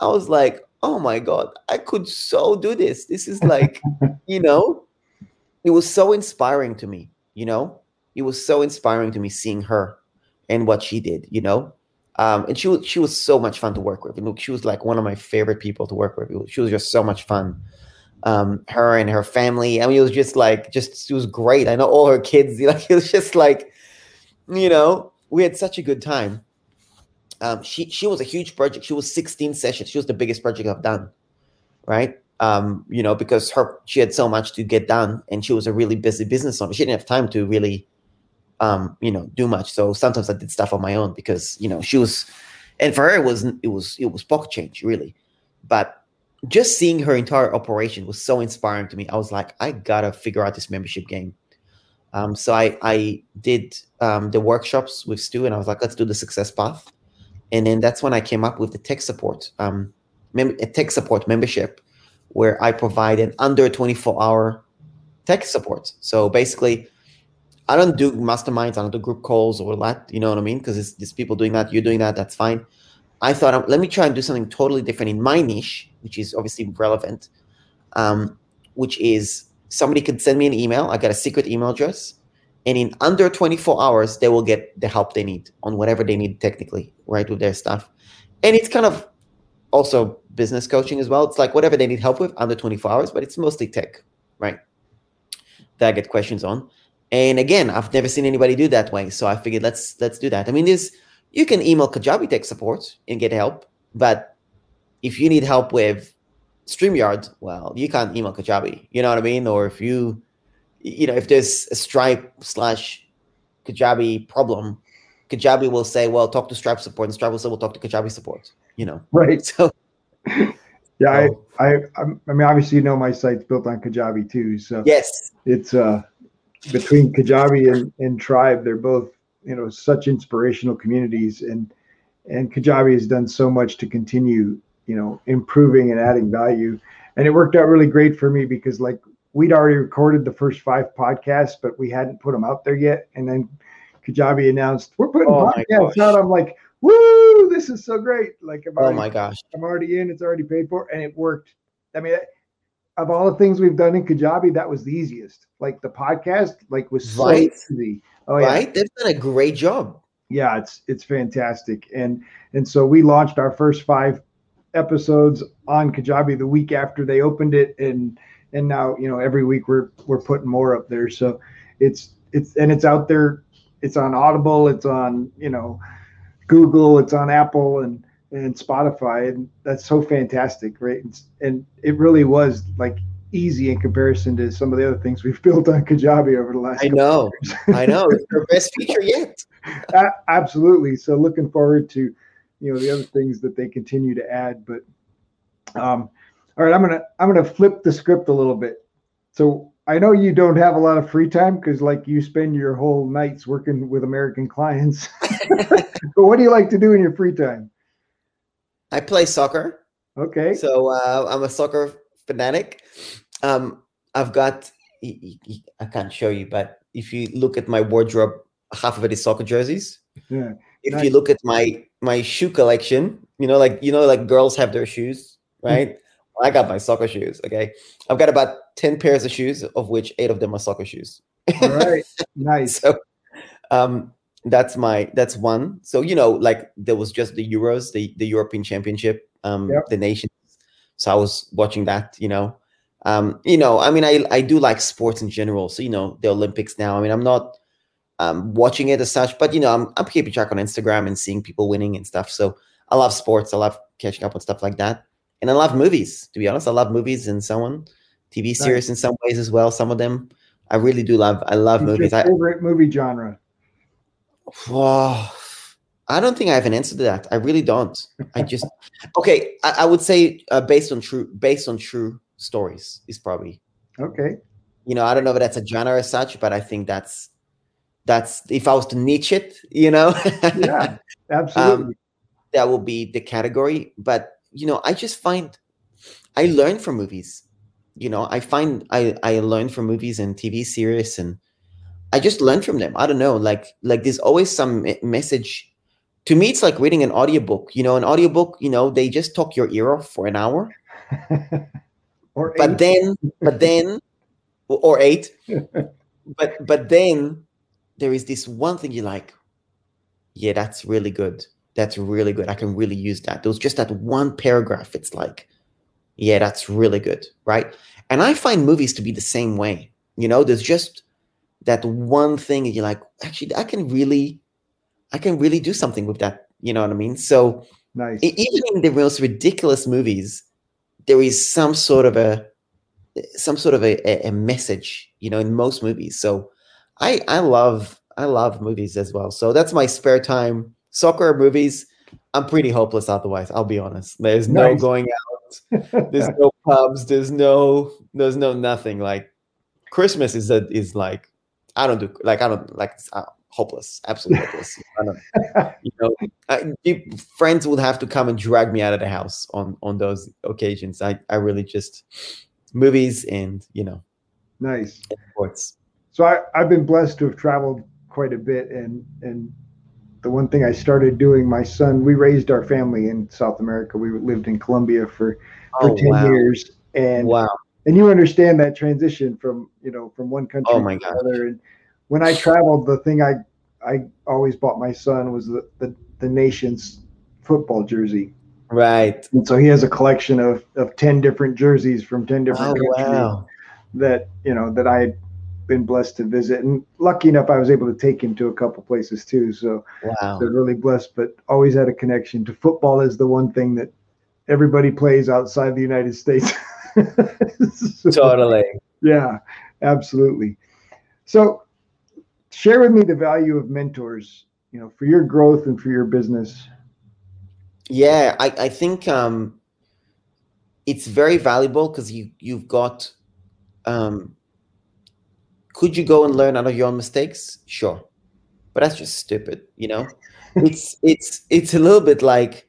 I was like, oh my god, I could so do this. This is like, you know, it was so inspiring to me. You know, it was so inspiring to me seeing her and what she did. You know, um, and she was she was so much fun to work with. And look, she was like one of my favorite people to work with. She was just so much fun um, her and her family. I mean, it was just like, just it was great. I know all her kids. Like it was just like, you know, we had such a good time. Um, she she was a huge project. She was 16 sessions. She was the biggest project I've done, right? Um, you know, because her she had so much to get done, and she was a really busy business owner. She didn't have time to really, um, you know, do much. So sometimes I did stuff on my own because you know she was, and for her it was it was it was pocket change really, but just seeing her entire operation was so inspiring to me. I was like, I gotta figure out this membership game. Um, so I I did um, the workshops with Stu, and I was like, let's do the success path. And then that's when I came up with the tech support, um, mem- a tech support membership, where I provide an under 24 hour tech support. So basically, I don't do masterminds, I don't do group calls or that. You know what I mean? Because it's, there's people doing that, you're doing that. That's fine. I thought, um, let me try and do something totally different in my niche, which is obviously relevant, um, which is somebody could send me an email. I got a secret email address, and in under 24 hours, they will get the help they need on whatever they need technically, right, with their stuff. And it's kind of also business coaching as well. It's like whatever they need help with under 24 hours, but it's mostly tech, right? That I get questions on. And again, I've never seen anybody do that way, so I figured let's let's do that. I mean, there's you can email Kajabi Tech Support and get help, but if you need help with StreamYard, well, you can't email Kajabi. You know what I mean? Or if you you know, if there's a Stripe slash Kajabi problem, Kajabi will say, "Well, talk to Stripe support," and Stripe will say, "We'll talk to Kajabi support." You know, Right. so Yeah. so, I, I, I mean, obviously, you know, my site's built on Kajabi too. So yes, it's uh between Kajabi and, and Tribe, they're both you know such inspirational communities, and and Kajabi has done so much to continue you know improving and adding value, and it worked out really great for me because like we'd already recorded the first five podcasts, but we hadn't put them out there yet, and then Kajabi announced we're putting Oh podcasts out. I'm like, woo, this is so great! Like, I'm oh my gosh, I'm already in. It's already paid for, and it worked. I mean, of all the things we've done in Kajabi, that was the easiest. Like the podcast, like was so Right. easy. Oh yeah, right? They've done a great job. yeah. It's it's fantastic, and and so we launched our first five episodes on Kajabi the week after they opened it, and and now you know every week we're we're putting more up there. So it's it's and it's out there. It's on Audible. It's on you know Google. It's on Apple and and Spotify, and that's so fantastic, right? And, and it really was like easy in comparison to some of the other things we've built on Kajabi over the last. I know. I know. It's their best feature yet. Absolutely. So looking forward to you know the other things that they continue to add. But um, all right, I'm gonna I'm gonna flip the script a little bit. So I know you don't have a lot of free time because like you spend your whole nights working with American clients. but what do you like to do in your free time? I play soccer. Okay. So uh, I'm a soccer fanatic. Um, I've got, I can't show you, but if you look at my wardrobe, half of it is soccer jerseys. Yeah. If Nice. you look at my my shoe collection, you know, like you know, like girls have their shoes, right? Well, I got my soccer shoes. Okay, I've got about ten pairs of shoes, of which eight of them are soccer shoes. All right. Nice. so um that's my that's one so you know like there was just the euros the the european championship um Yep. the nations so i was watching that you know um you know i mean i i do like sports in general so you know the olympics now i mean i'm not um watching it as such but you know i'm, I'm keeping track on instagram and seeing people winning and stuff so i love sports i love catching up on stuff like that and i love movies to be honest i love movies and so on tv series in some ways as well some of them i really do love i love What's movies your I, favorite movie genre? Wow. I don't think I have an answer to that. I really don't. I just okay. I, I would say uh, based on true based on true stories is probably Okay. you know I don't know if that's a genre as such, but I think that's that's if I was to niche it, you know, Yeah. Absolutely. Um, that will be the category. But you know, I just find I learn from movies. You know, I find I I learn from movies and TV series, and I just learn from them. I don't know, like like there's always some message. To me, it's like reading an audiobook. You know, an audiobook. You know, they just talk your ear off for an hour, or but eight. then, but then, or eight, but but then there is this one thing you like. Yeah, that's really good. That's really good. I can really use that. There was just that one paragraph. It's like, yeah, that's really good, right? And I find movies to be the same way. You know, there's just that one thing, and you're like, actually, I can really, I can really do something with that. You know what I mean? So nice. even in the most ridiculous movies, there is some sort of a some sort of a, a message, you know, in most movies. So I I love I love movies as well. So that's my spare time. Soccer movies. I'm pretty hopeless otherwise. I'll be honest. There's no Nice. going out. There's no pubs. There's no there's no nothing. Like Christmas is a, is like I don't do like I don't like uh, hopeless. Absolutely hopeless. I don't you know I, friends would have to come and drag me out of the house on on those occasions i i really just movies and you know nice. sports So I, I've been blessed to have traveled quite a bit, and and the one thing I started doing, my son, we raised our family in South America. We lived in Colombia for for oh ten wow years, and wow and you understand that transition from you know from one country Oh my to another. And when I traveled, the thing I I always bought my son was the the, the nation's football jersey. right And so he has a collection of, of 10 different jerseys from 10 different oh countries wow that, you know, that I had been blessed to visit. And lucky enough, I was able to take him to a couple places too. So wow they're really blessed, but always had a connection to football is the one thing that everybody plays outside the United States. So, totally yeah, absolutely. So, share with me the value of mentors. You know, for your growth and for your business. Yeah, I, I think um, it's very valuable because you you've got. Um, could you go and learn out of your own mistakes? Sure, but that's just stupid. You know, it's it's it's a little bit like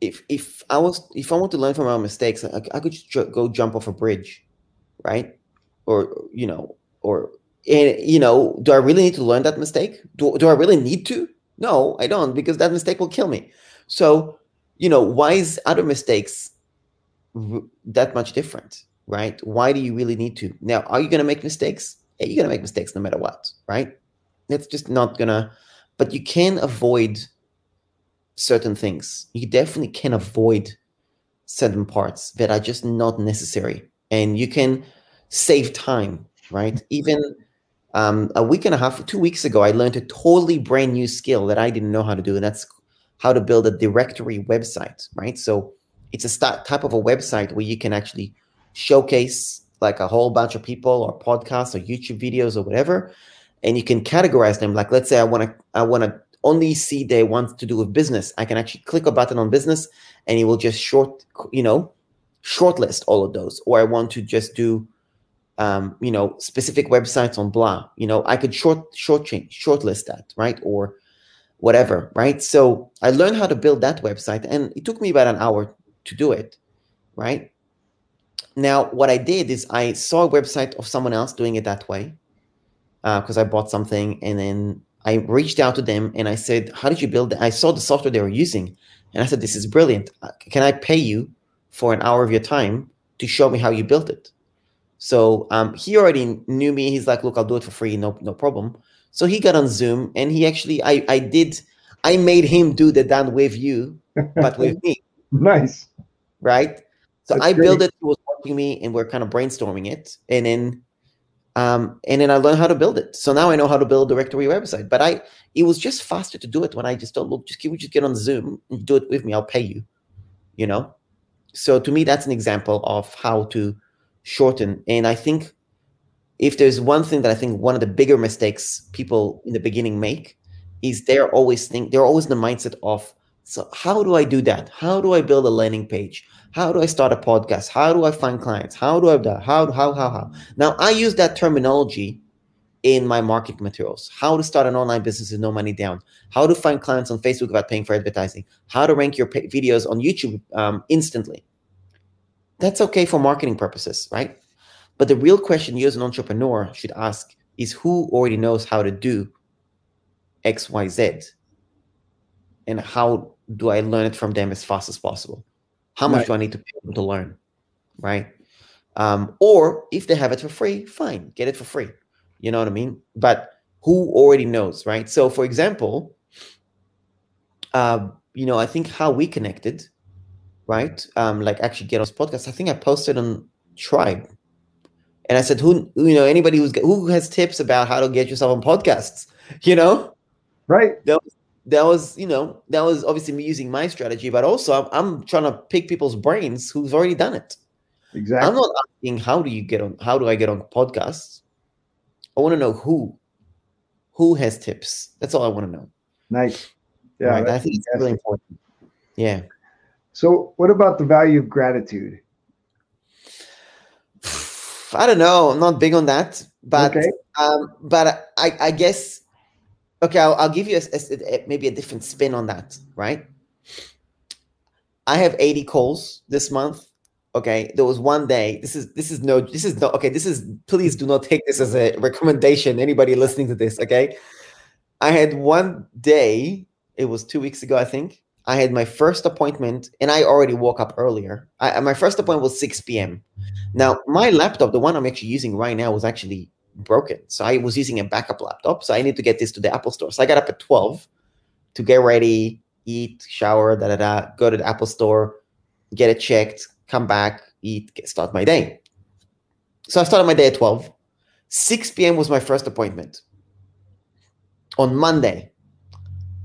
if if I was if I want to learn from my mistakes, I, I could just ju- go jump off a bridge, right? Or you know, or and you know, do I really need to learn that mistake? Do do I really need to? No, I don't, because that mistake will kill me. So, you know, why is other mistakes that much different, right? Why do you really need to? Now, are you going to make mistakes? You're going to make mistakes no matter what, right? It's just not gonna. But you can avoid certain things. You definitely can avoid certain parts that are just not necessary. And you can save time, right? Even um, a week and a half, two weeks ago, I learned a totally brand new skill that I didn't know how to do. And that's how to build a directory website, right? So it's a type of a website where you can actually showcase like a whole bunch of people or podcasts or YouTube videos or whatever. And you can categorize them. Like, let's say I want to, I want to only see they want to do with business, I can actually click a button on business and it will just short, you know, shortlist all of those. Or I want to just do, um, you know, specific websites on blah. You know, I could short short change, shortlist that, right? Or whatever, right? So I learned how to build that website, and it took me about an hour to do it, right? Now, what I did is I saw a website of someone else doing it that way because uh, I bought something, and then I reached out to them and I said, How did you build that? I saw the software they were using and I said, This is brilliant. Uh, can I pay you for an hour of your time to show me how you built it? So um, he already knew me. He's like, Look, I'll do it for free. No, no problem. So he got on Zoom and he actually, I, I did, I made him do the done with you, but with me. nice. Right. So That's I great. built it. Helping me and we're kind of brainstorming it. And then um, and then I learned how to build it. So now I know how to build a directory website. But I, it was just faster to do it when I just thought, look, just can we just get on Zoom and do it with me? I'll pay you. You know. So to me, that's an example of how to shorten. And I think if there's one thing that I think one of the bigger mistakes people in the beginning make is they're always think they're always in the mindset of so how do I do that? How do I build a landing page? How do I start a podcast? How do I find clients? How do I do that? How, how, how, how? Now, I use that terminology in my marketing materials. How to start an online business with no money down. How to find clients on Facebook without paying for advertising. How to rank your videos on YouTube um, instantly. That's okay for marketing purposes, right? But the real question you as an entrepreneur should ask is who already knows how to do X, Y, Z? And how do I learn it from them as fast as possible? How much right. do I need to pay them to learn? Right. Um, or if they have it for free, fine, get it for free. You know what I mean? But who already knows, right? So, for example, uh, you know, I think how we connected, right? Um, like actually get on podcast. I think I posted on Tribe, and I said, who, you know, anybody who's who has tips about how to get yourself on podcasts, you know, right? That was, that was you know that was obviously me using my strategy but also I'm, I'm, trying to pick people's brains who's already done it. Exactly. i'm not asking how do you get on how do i get on podcasts. I want to know who who has tips. That's all i want to know. Nice. Yeah right? i think it's really important. Yeah. So what about the value of gratitude? I don't know. I'm not big on that but okay. um but i i guess Okay, I'll, I'll give you a, a, a, maybe a different spin on that, right? I have 80 calls this month. Okay, there was one day. This is this is no this is not okay. This is please do not take this as a recommendation. Anybody listening to this, okay? I had one day. It was two weeks ago, I think. I had my first appointment, and I already woke up earlier. I, my first appointment was 6 p.m. Now, my laptop, the one I'm actually using right now, was actually broken. So I was using a backup laptop. So I need to get this to the Apple store. So I got up at 12 to get ready, eat, shower, da da da, go to the Apple store, get it checked, come back, eat, get, start my day. So I started my day at 12. 6 p.m. was my first appointment on Monday.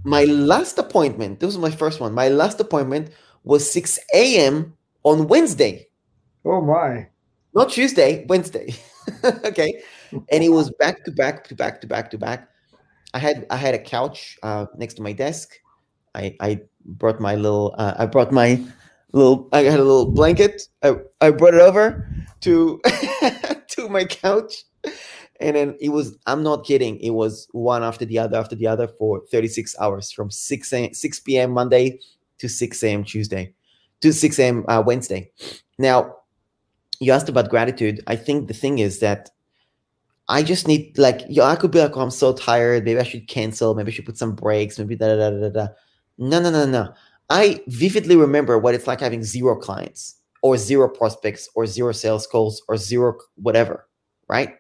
My last appointment, this was my first one. My last appointment was 6 a.m. on Wednesday. Oh my. Not Tuesday, Wednesday. okay. And it was back to back to back to back to back. I had I had a couch uh, next to my desk. I I brought my little uh, I brought my little I had a little blanket. I, I brought it over to to my couch. And then it was, I'm not kidding, it was one after the other after the other for 36 hours from 6 a, 6 p.m. Monday to 6 a.m. Tuesday to 6 a.m. Uh, Wednesday. Now, you asked about gratitude. I think the thing is that I just need like yo, I could be like, oh, I'm so tired. Maybe I should cancel. Maybe I should put some breaks. Maybe da da da da da. No, no, no, no. I vividly remember what it's like having zero clients or zero prospects or zero sales calls or zero whatever, right?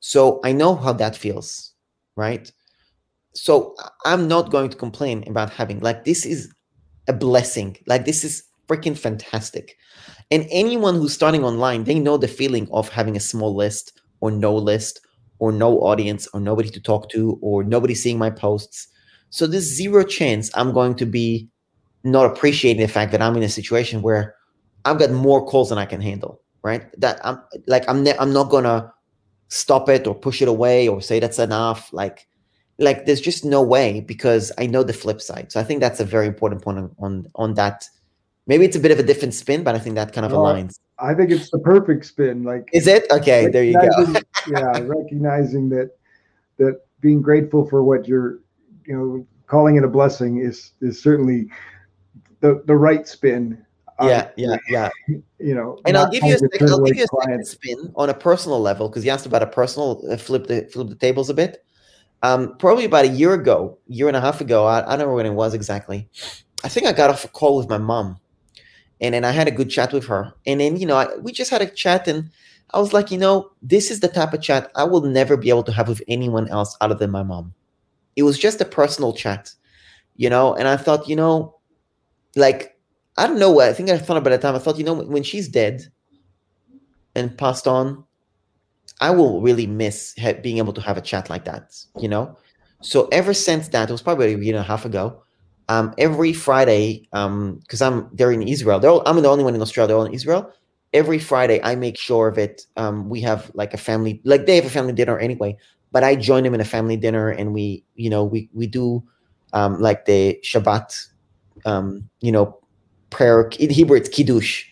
So I know how that feels, right? So I'm not going to complain about having like this is a blessing. Like this is freaking fantastic. And anyone who's starting online, they know the feeling of having a small list or no list or no audience or nobody to talk to or nobody seeing my posts. So there's zero chance I'm going to be not appreciating the fact that I'm in a situation where I've got more calls than I can handle, right? That I'm like I'm ne- I'm not gonna stop it or push it away or say that's enough. Like like there's just no way because I know the flip side. So I think that's a very important point on on, on that. Maybe it's a bit of a different spin, but I think that kind of aligns. I think it's the perfect spin. Like is it okay? There you go. yeah, recognizing that that being grateful for what you're, you know, calling it a blessing is is certainly the the right spin yeah, yeah, yeah. You know, and I'll give you a, second, I'll give you a second spin on a personal level because you asked about a personal uh, flip the flip the tables a bit. Um, probably about a year ago, year and a half ago, I, I don't know when it was exactly. I think I got off a call with my mom, and then I had a good chat with her, and then you know I, we just had a chat, and I was like, you know, this is the type of chat I will never be able to have with anyone else other than my mom. It was just a personal chat, you know, and I thought, you know, like I don't know what I think I thought about the time. I thought, you know, when she's dead and passed on, I will really miss being able to have a chat like that, you know? So ever since that, it was probably a year and a half ago. Um, every Friday, um, because I'm they're in Israel. They're all, I'm the only one in Australia. They're all in Israel. Every Friday, I make sure that um, we have like a family, like they have a family dinner anyway. But I join them in a family dinner, and we, you know, we we do um, like the Shabbat, um, you know, prayer. In Hebrew, it's kiddush.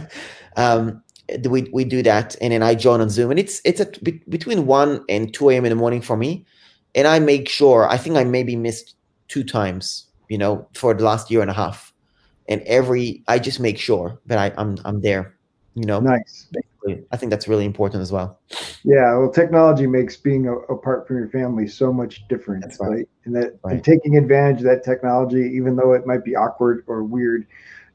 um, we we do that, and then I join on Zoom, and it's it's be, between one and two a.m. in the morning for me, and I make sure. I think I maybe missed two times, you know, for the last year and a half, and every I just make sure that I, I'm I'm there, you know. Nice. Basically, I think that's really important as well. Yeah, well, technology makes being a, apart from your family so much different, right. right. And that right. and taking advantage of that technology, even though it might be awkward or weird,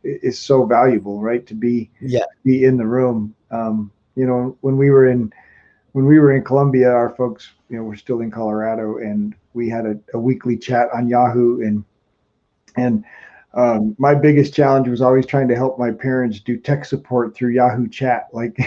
is so valuable, right? To be yeah be in the room. Um, you know, when we were in when we were in Colombia, our folks, you know, were still in Colorado, and we had a, a weekly chat on Yahoo, and and um, my biggest challenge was always trying to help my parents do tech support through Yahoo Chat. Like,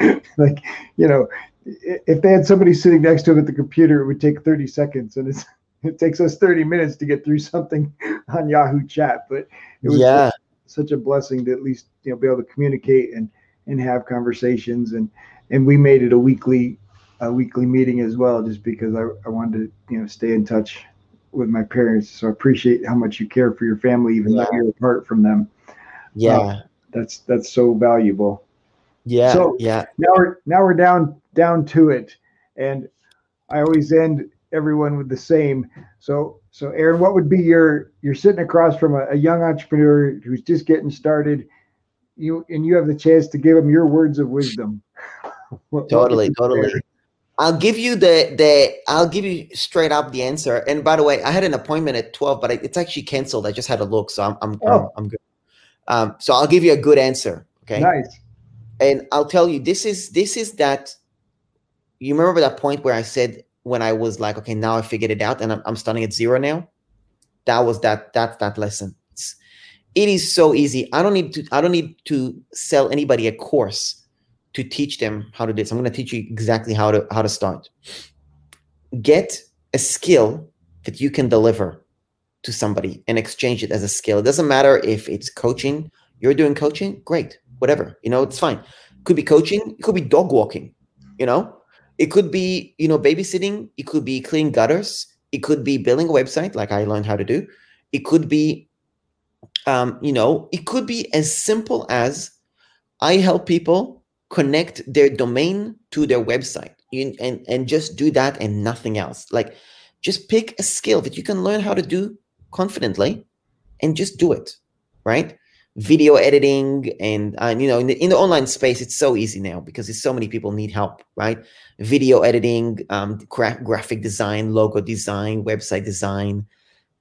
like you know, if they had somebody sitting next to them at the computer, it would take 30 seconds, and it's it takes us 30 minutes to get through something on Yahoo Chat. But it was yeah. such, such a blessing to at least you know be able to communicate and and have conversations and and we made it a weekly a weekly meeting as well just because I, I wanted to you know stay in touch with my parents so I appreciate how much you care for your family even yeah. though you're apart from them yeah uh, that's that's so valuable yeah so yeah now we're now we're down down to it and I always end everyone with the same. So, so Aaron, what would be your? You're sitting across from a, a young entrepreneur who's just getting started. You and you have the chance to give them your words of wisdom. what, totally, what totally. I'll give you the the I'll give you straight up the answer. And by the way, I had an appointment at twelve, but it's actually canceled. I just had a look, so I'm I'm oh. I'm, I'm good. Um, so I'll give you a good answer. Okay. Nice. And I'll tell you, this is this is that. You remember that point where I said when I was like, okay, now I figured it out and I'm, I'm starting at zero now. That was that that that lesson. It's, it is so easy. I don't need to I don't need to sell anybody a course to teach them how to do this. I'm going to teach you exactly how to how to start. Get a skill that you can deliver to somebody and exchange it as a skill. It doesn't matter if it's coaching, you're doing coaching, great, whatever. You know, it's fine. Could be coaching, it could be dog walking, you know? It could be, you know, babysitting. It could be cleaning gutters. It could be building a website, like I learned how to do. It could be, um, you know, it could be as simple as I help people connect their domain to their website you, and, and just do that and nothing else. Like just pick a skill that you can learn how to do confidently and just do it, right? Video editing and, and you know, in the, in the online space, it's so easy now because it's so many people need help, right? Video editing, um, gra- graphic design, logo design, website design,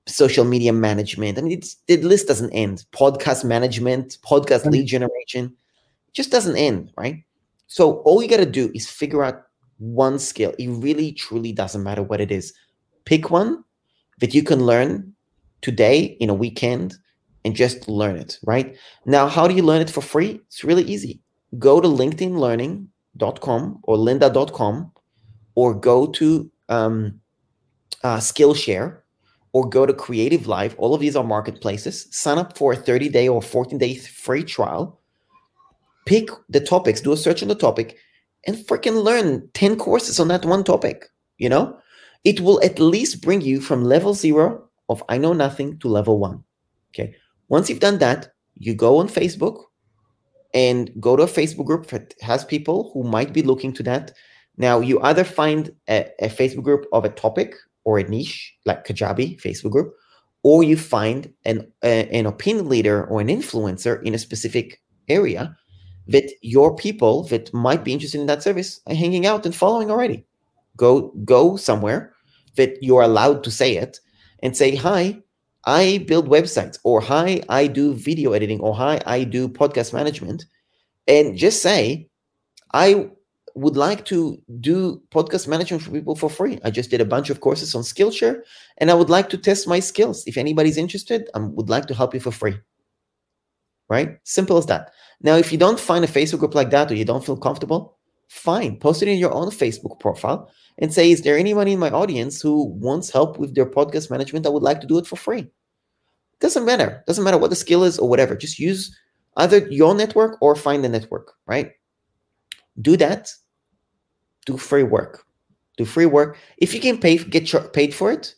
social media management. I mean, it's the list doesn't end. Podcast management, podcast lead generation, just doesn't end, right? So all you got to do is figure out one skill. It really, truly doesn't matter what it is. Pick one that you can learn today in a weekend and just learn it, right? Now, how do you learn it for free? It's really easy. Go to linkedinlearning.com or lynda.com or go to um, uh, Skillshare or go to Creative Live. All of these are marketplaces. Sign up for a 30 day or 14 day free trial. Pick the topics, do a search on the topic, and freaking learn 10 courses on that one topic. You know, it will at least bring you from level zero of I know nothing to level one. Okay. Once you've done that, you go on Facebook and go to a Facebook group that has people who might be looking to that. Now, you either find a, a Facebook group of a topic or a niche like Kajabi Facebook group, or you find an, a, an opinion leader or an influencer in a specific area that your people that might be interested in that service are hanging out and following already. Go go somewhere that you're allowed to say it and say, "Hi, I build websites," or "Hi, I do video editing," or "Hi, I do podcast management," and just say, "I would like to do podcast management for people for free. I just did a bunch of courses on Skillshare, and I would like to test my skills. If anybody's interested, I would like to help you for free." Right? Simple as that. Now, if you don't find a Facebook group like that or you don't feel comfortable, fine. Post it in your own Facebook profile and say, Is there anyone in my audience who wants help with their podcast management? I would like to do it for free. Doesn't matter. Doesn't matter what the skill is or whatever. Just use either your network or find the network, right? Do that. Do free work. Do free work. If you can pay, get paid for it,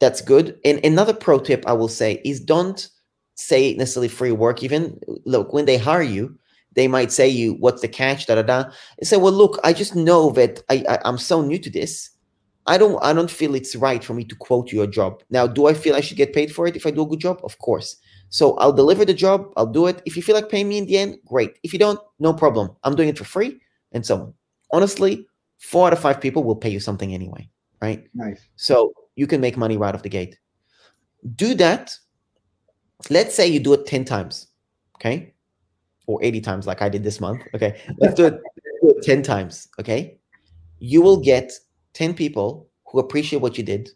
that's good. And another pro tip I will say is don't say necessarily free work. Even look when they hire you they might say you what's the catch? Da da da. And say well look i just know that I, I i'm so new to this. I don't i don't feel it's right for me to quote you a job. Now do i feel i should get paid for it if i do a good job? Of course. So i'll deliver the job i'll do it. If you feel like paying me in the end great. If you don't no problem. I'm doing it for free and so on. Honestly four out of five people will pay you something anyway right? Nice. So you can make money right off the gate. Do that let's say you do it 10 times, okay? Or 80 times, like I did this month. Okay. Let's do it, do it 10 times. Okay. You will get 10 people who appreciate what you did,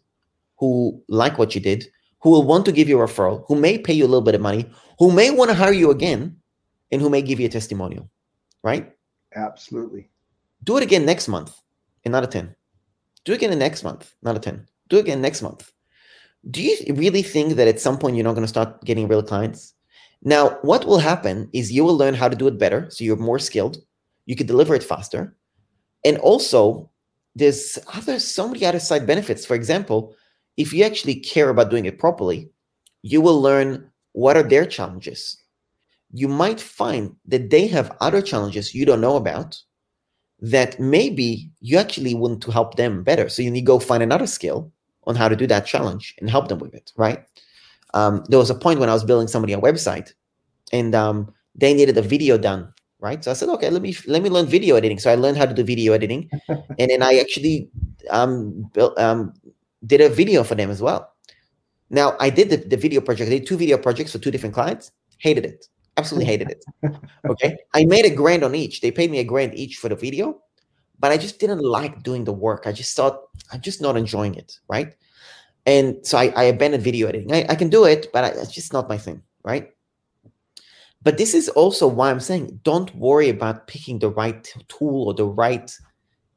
who like what you did, who will want to give you a referral, who may pay you a little bit of money, who may want to hire you again, and who may give you a testimonial. Right? Absolutely. Do it again next month, another 10. Do it again the next month, another 10. Do it again next month do you really think that at some point you're not going to start getting real clients? Now, what will happen is you will learn how to do it better. So you're more skilled. You can deliver it faster. And also, there's other so many other side benefits. For example, if you actually care about doing it properly, you will learn what are their challenges. You might find that they have other challenges you don't know about that maybe you actually want to help them better. So you need to go find another skill on how to do that challenge and help them with it, right? Um, there was a point when I was building somebody a website and um, they needed a video done, right? So I said, okay, let me let me learn video editing. So I learned how to do video editing, and then I actually um, built um, did a video for them as well. Now I did the, the video project. I did two video projects for two different clients. Hated it. Absolutely hated it. Okay. I made a grand on each. They paid me a grand each for the video but I just didn't like doing the work. I just thought I'm just not enjoying it, right? And so I, I abandoned video editing. I, I can do it, but I, it's just not my thing, right? But this is also why I'm saying don't worry about picking the right tool or the right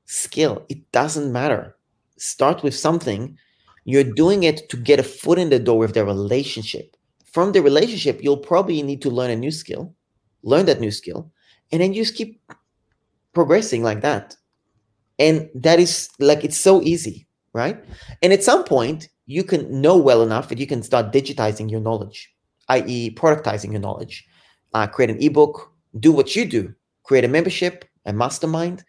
skill. It doesn't matter. Start with something. You're doing it to get a foot in the door with the relationship. From the relationship, you'll probably need to learn a new skill, learn that new skill, and then you just keep progressing like that And that is like, it's so easy, right? And at some point, you can know well enough that you can start digitizing your knowledge, i.e., productizing your knowledge, uh, create an ebook, do what you do, create a membership, a mastermind.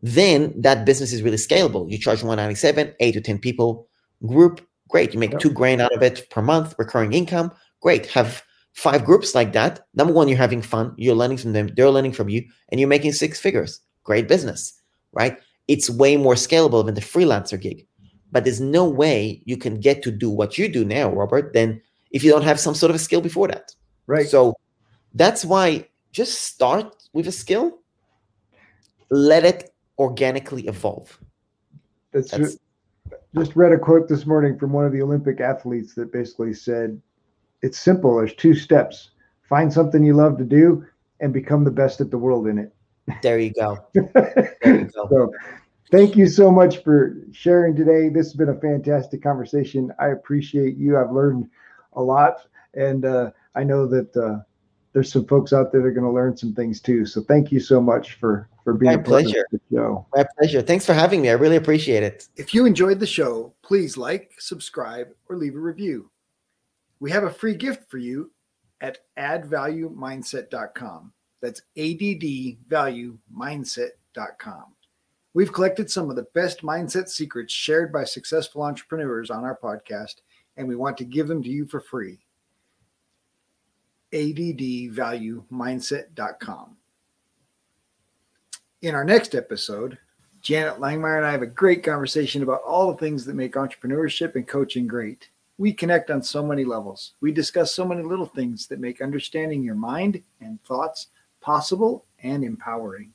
Then that business is really scalable. You charge 197, eight to 10 people group, great. You make two grand out of it per month, recurring income, great. Have five groups like that. Number one, you're having fun, you're learning from them, they're learning from you, and you're making six figures. Great business, right? It's way more scalable than the freelancer gig. But there's no way you can get to do what you do now, Robert, then if you don't have some sort of a skill before that. Right. So that's why just start with a skill, let it organically evolve. That's, that's just read a quote this morning from one of the Olympic athletes that basically said, It's simple. There's two steps find something you love to do and become the best at the world in it. There you go. There you go. so, thank you so much for sharing today. This has been a fantastic conversation. I appreciate you. I've learned a lot, and uh, I know that uh, there's some folks out there that are going to learn some things too. So, thank you so much for for being My a pleasure. of the show. My pleasure. Thanks for having me. I really appreciate it. If you enjoyed the show, please like, subscribe, or leave a review. We have a free gift for you at addvaluemindset.com. That's addvaluemindset.com. We've collected some of the best mindset secrets shared by successful entrepreneurs on our podcast, and we want to give them to you for free. addvaluemindset.com. In our next episode, Janet Langmeyer and I have a great conversation about all the things that make entrepreneurship and coaching great. We connect on so many levels. We discuss so many little things that make understanding your mind and thoughts possible and empowering.